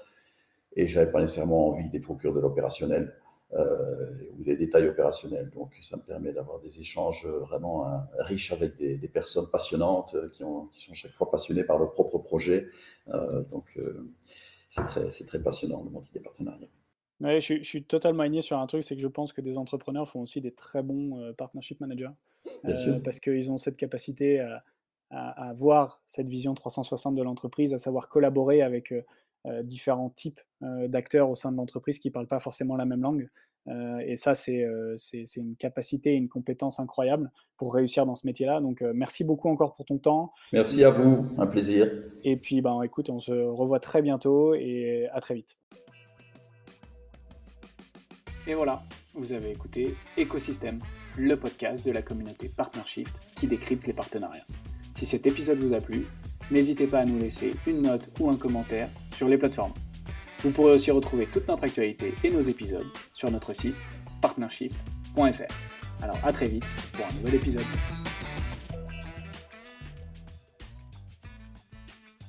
Et je n'avais pas nécessairement envie d'être au cœur de l'opérationnel euh, ou des détails opérationnels. Donc, ça me permet d'avoir des échanges vraiment hein, riches avec des, personnes passionnantes euh, qui, ont, qui, sont chaque fois passionnées par leur propre projet. Euh, donc, c'est très passionnant le monde des partenariats. Ouais, je, suis totalement aligné sur un truc, c'est que je pense que des entrepreneurs font aussi des très bons partnership managers. Euh, parce qu'ils ont cette capacité à, voir cette vision 360 de l'entreprise, à savoir collaborer avec euh, euh, différents types d'acteurs au sein de l'entreprise qui ne parlent pas forcément la même langue. et ça, c'est une capacité et une compétence incroyable pour réussir dans ce métier-là. Donc, merci beaucoup encore pour ton temps. Merci à vous, un plaisir. Et puis, ben, écoute, on se revoit très bientôt et à très vite. Et voilà, vous avez écouté Écosystème, le podcast de la communauté PartnerShift qui décrypte les partenariats. Si cet épisode vous a plu, n'hésitez pas à nous laisser une note ou un commentaire sur les plateformes. Vous pourrez aussi retrouver toute notre actualité et nos épisodes sur notre site partnershift.fr. Alors à très vite pour un nouvel épisode.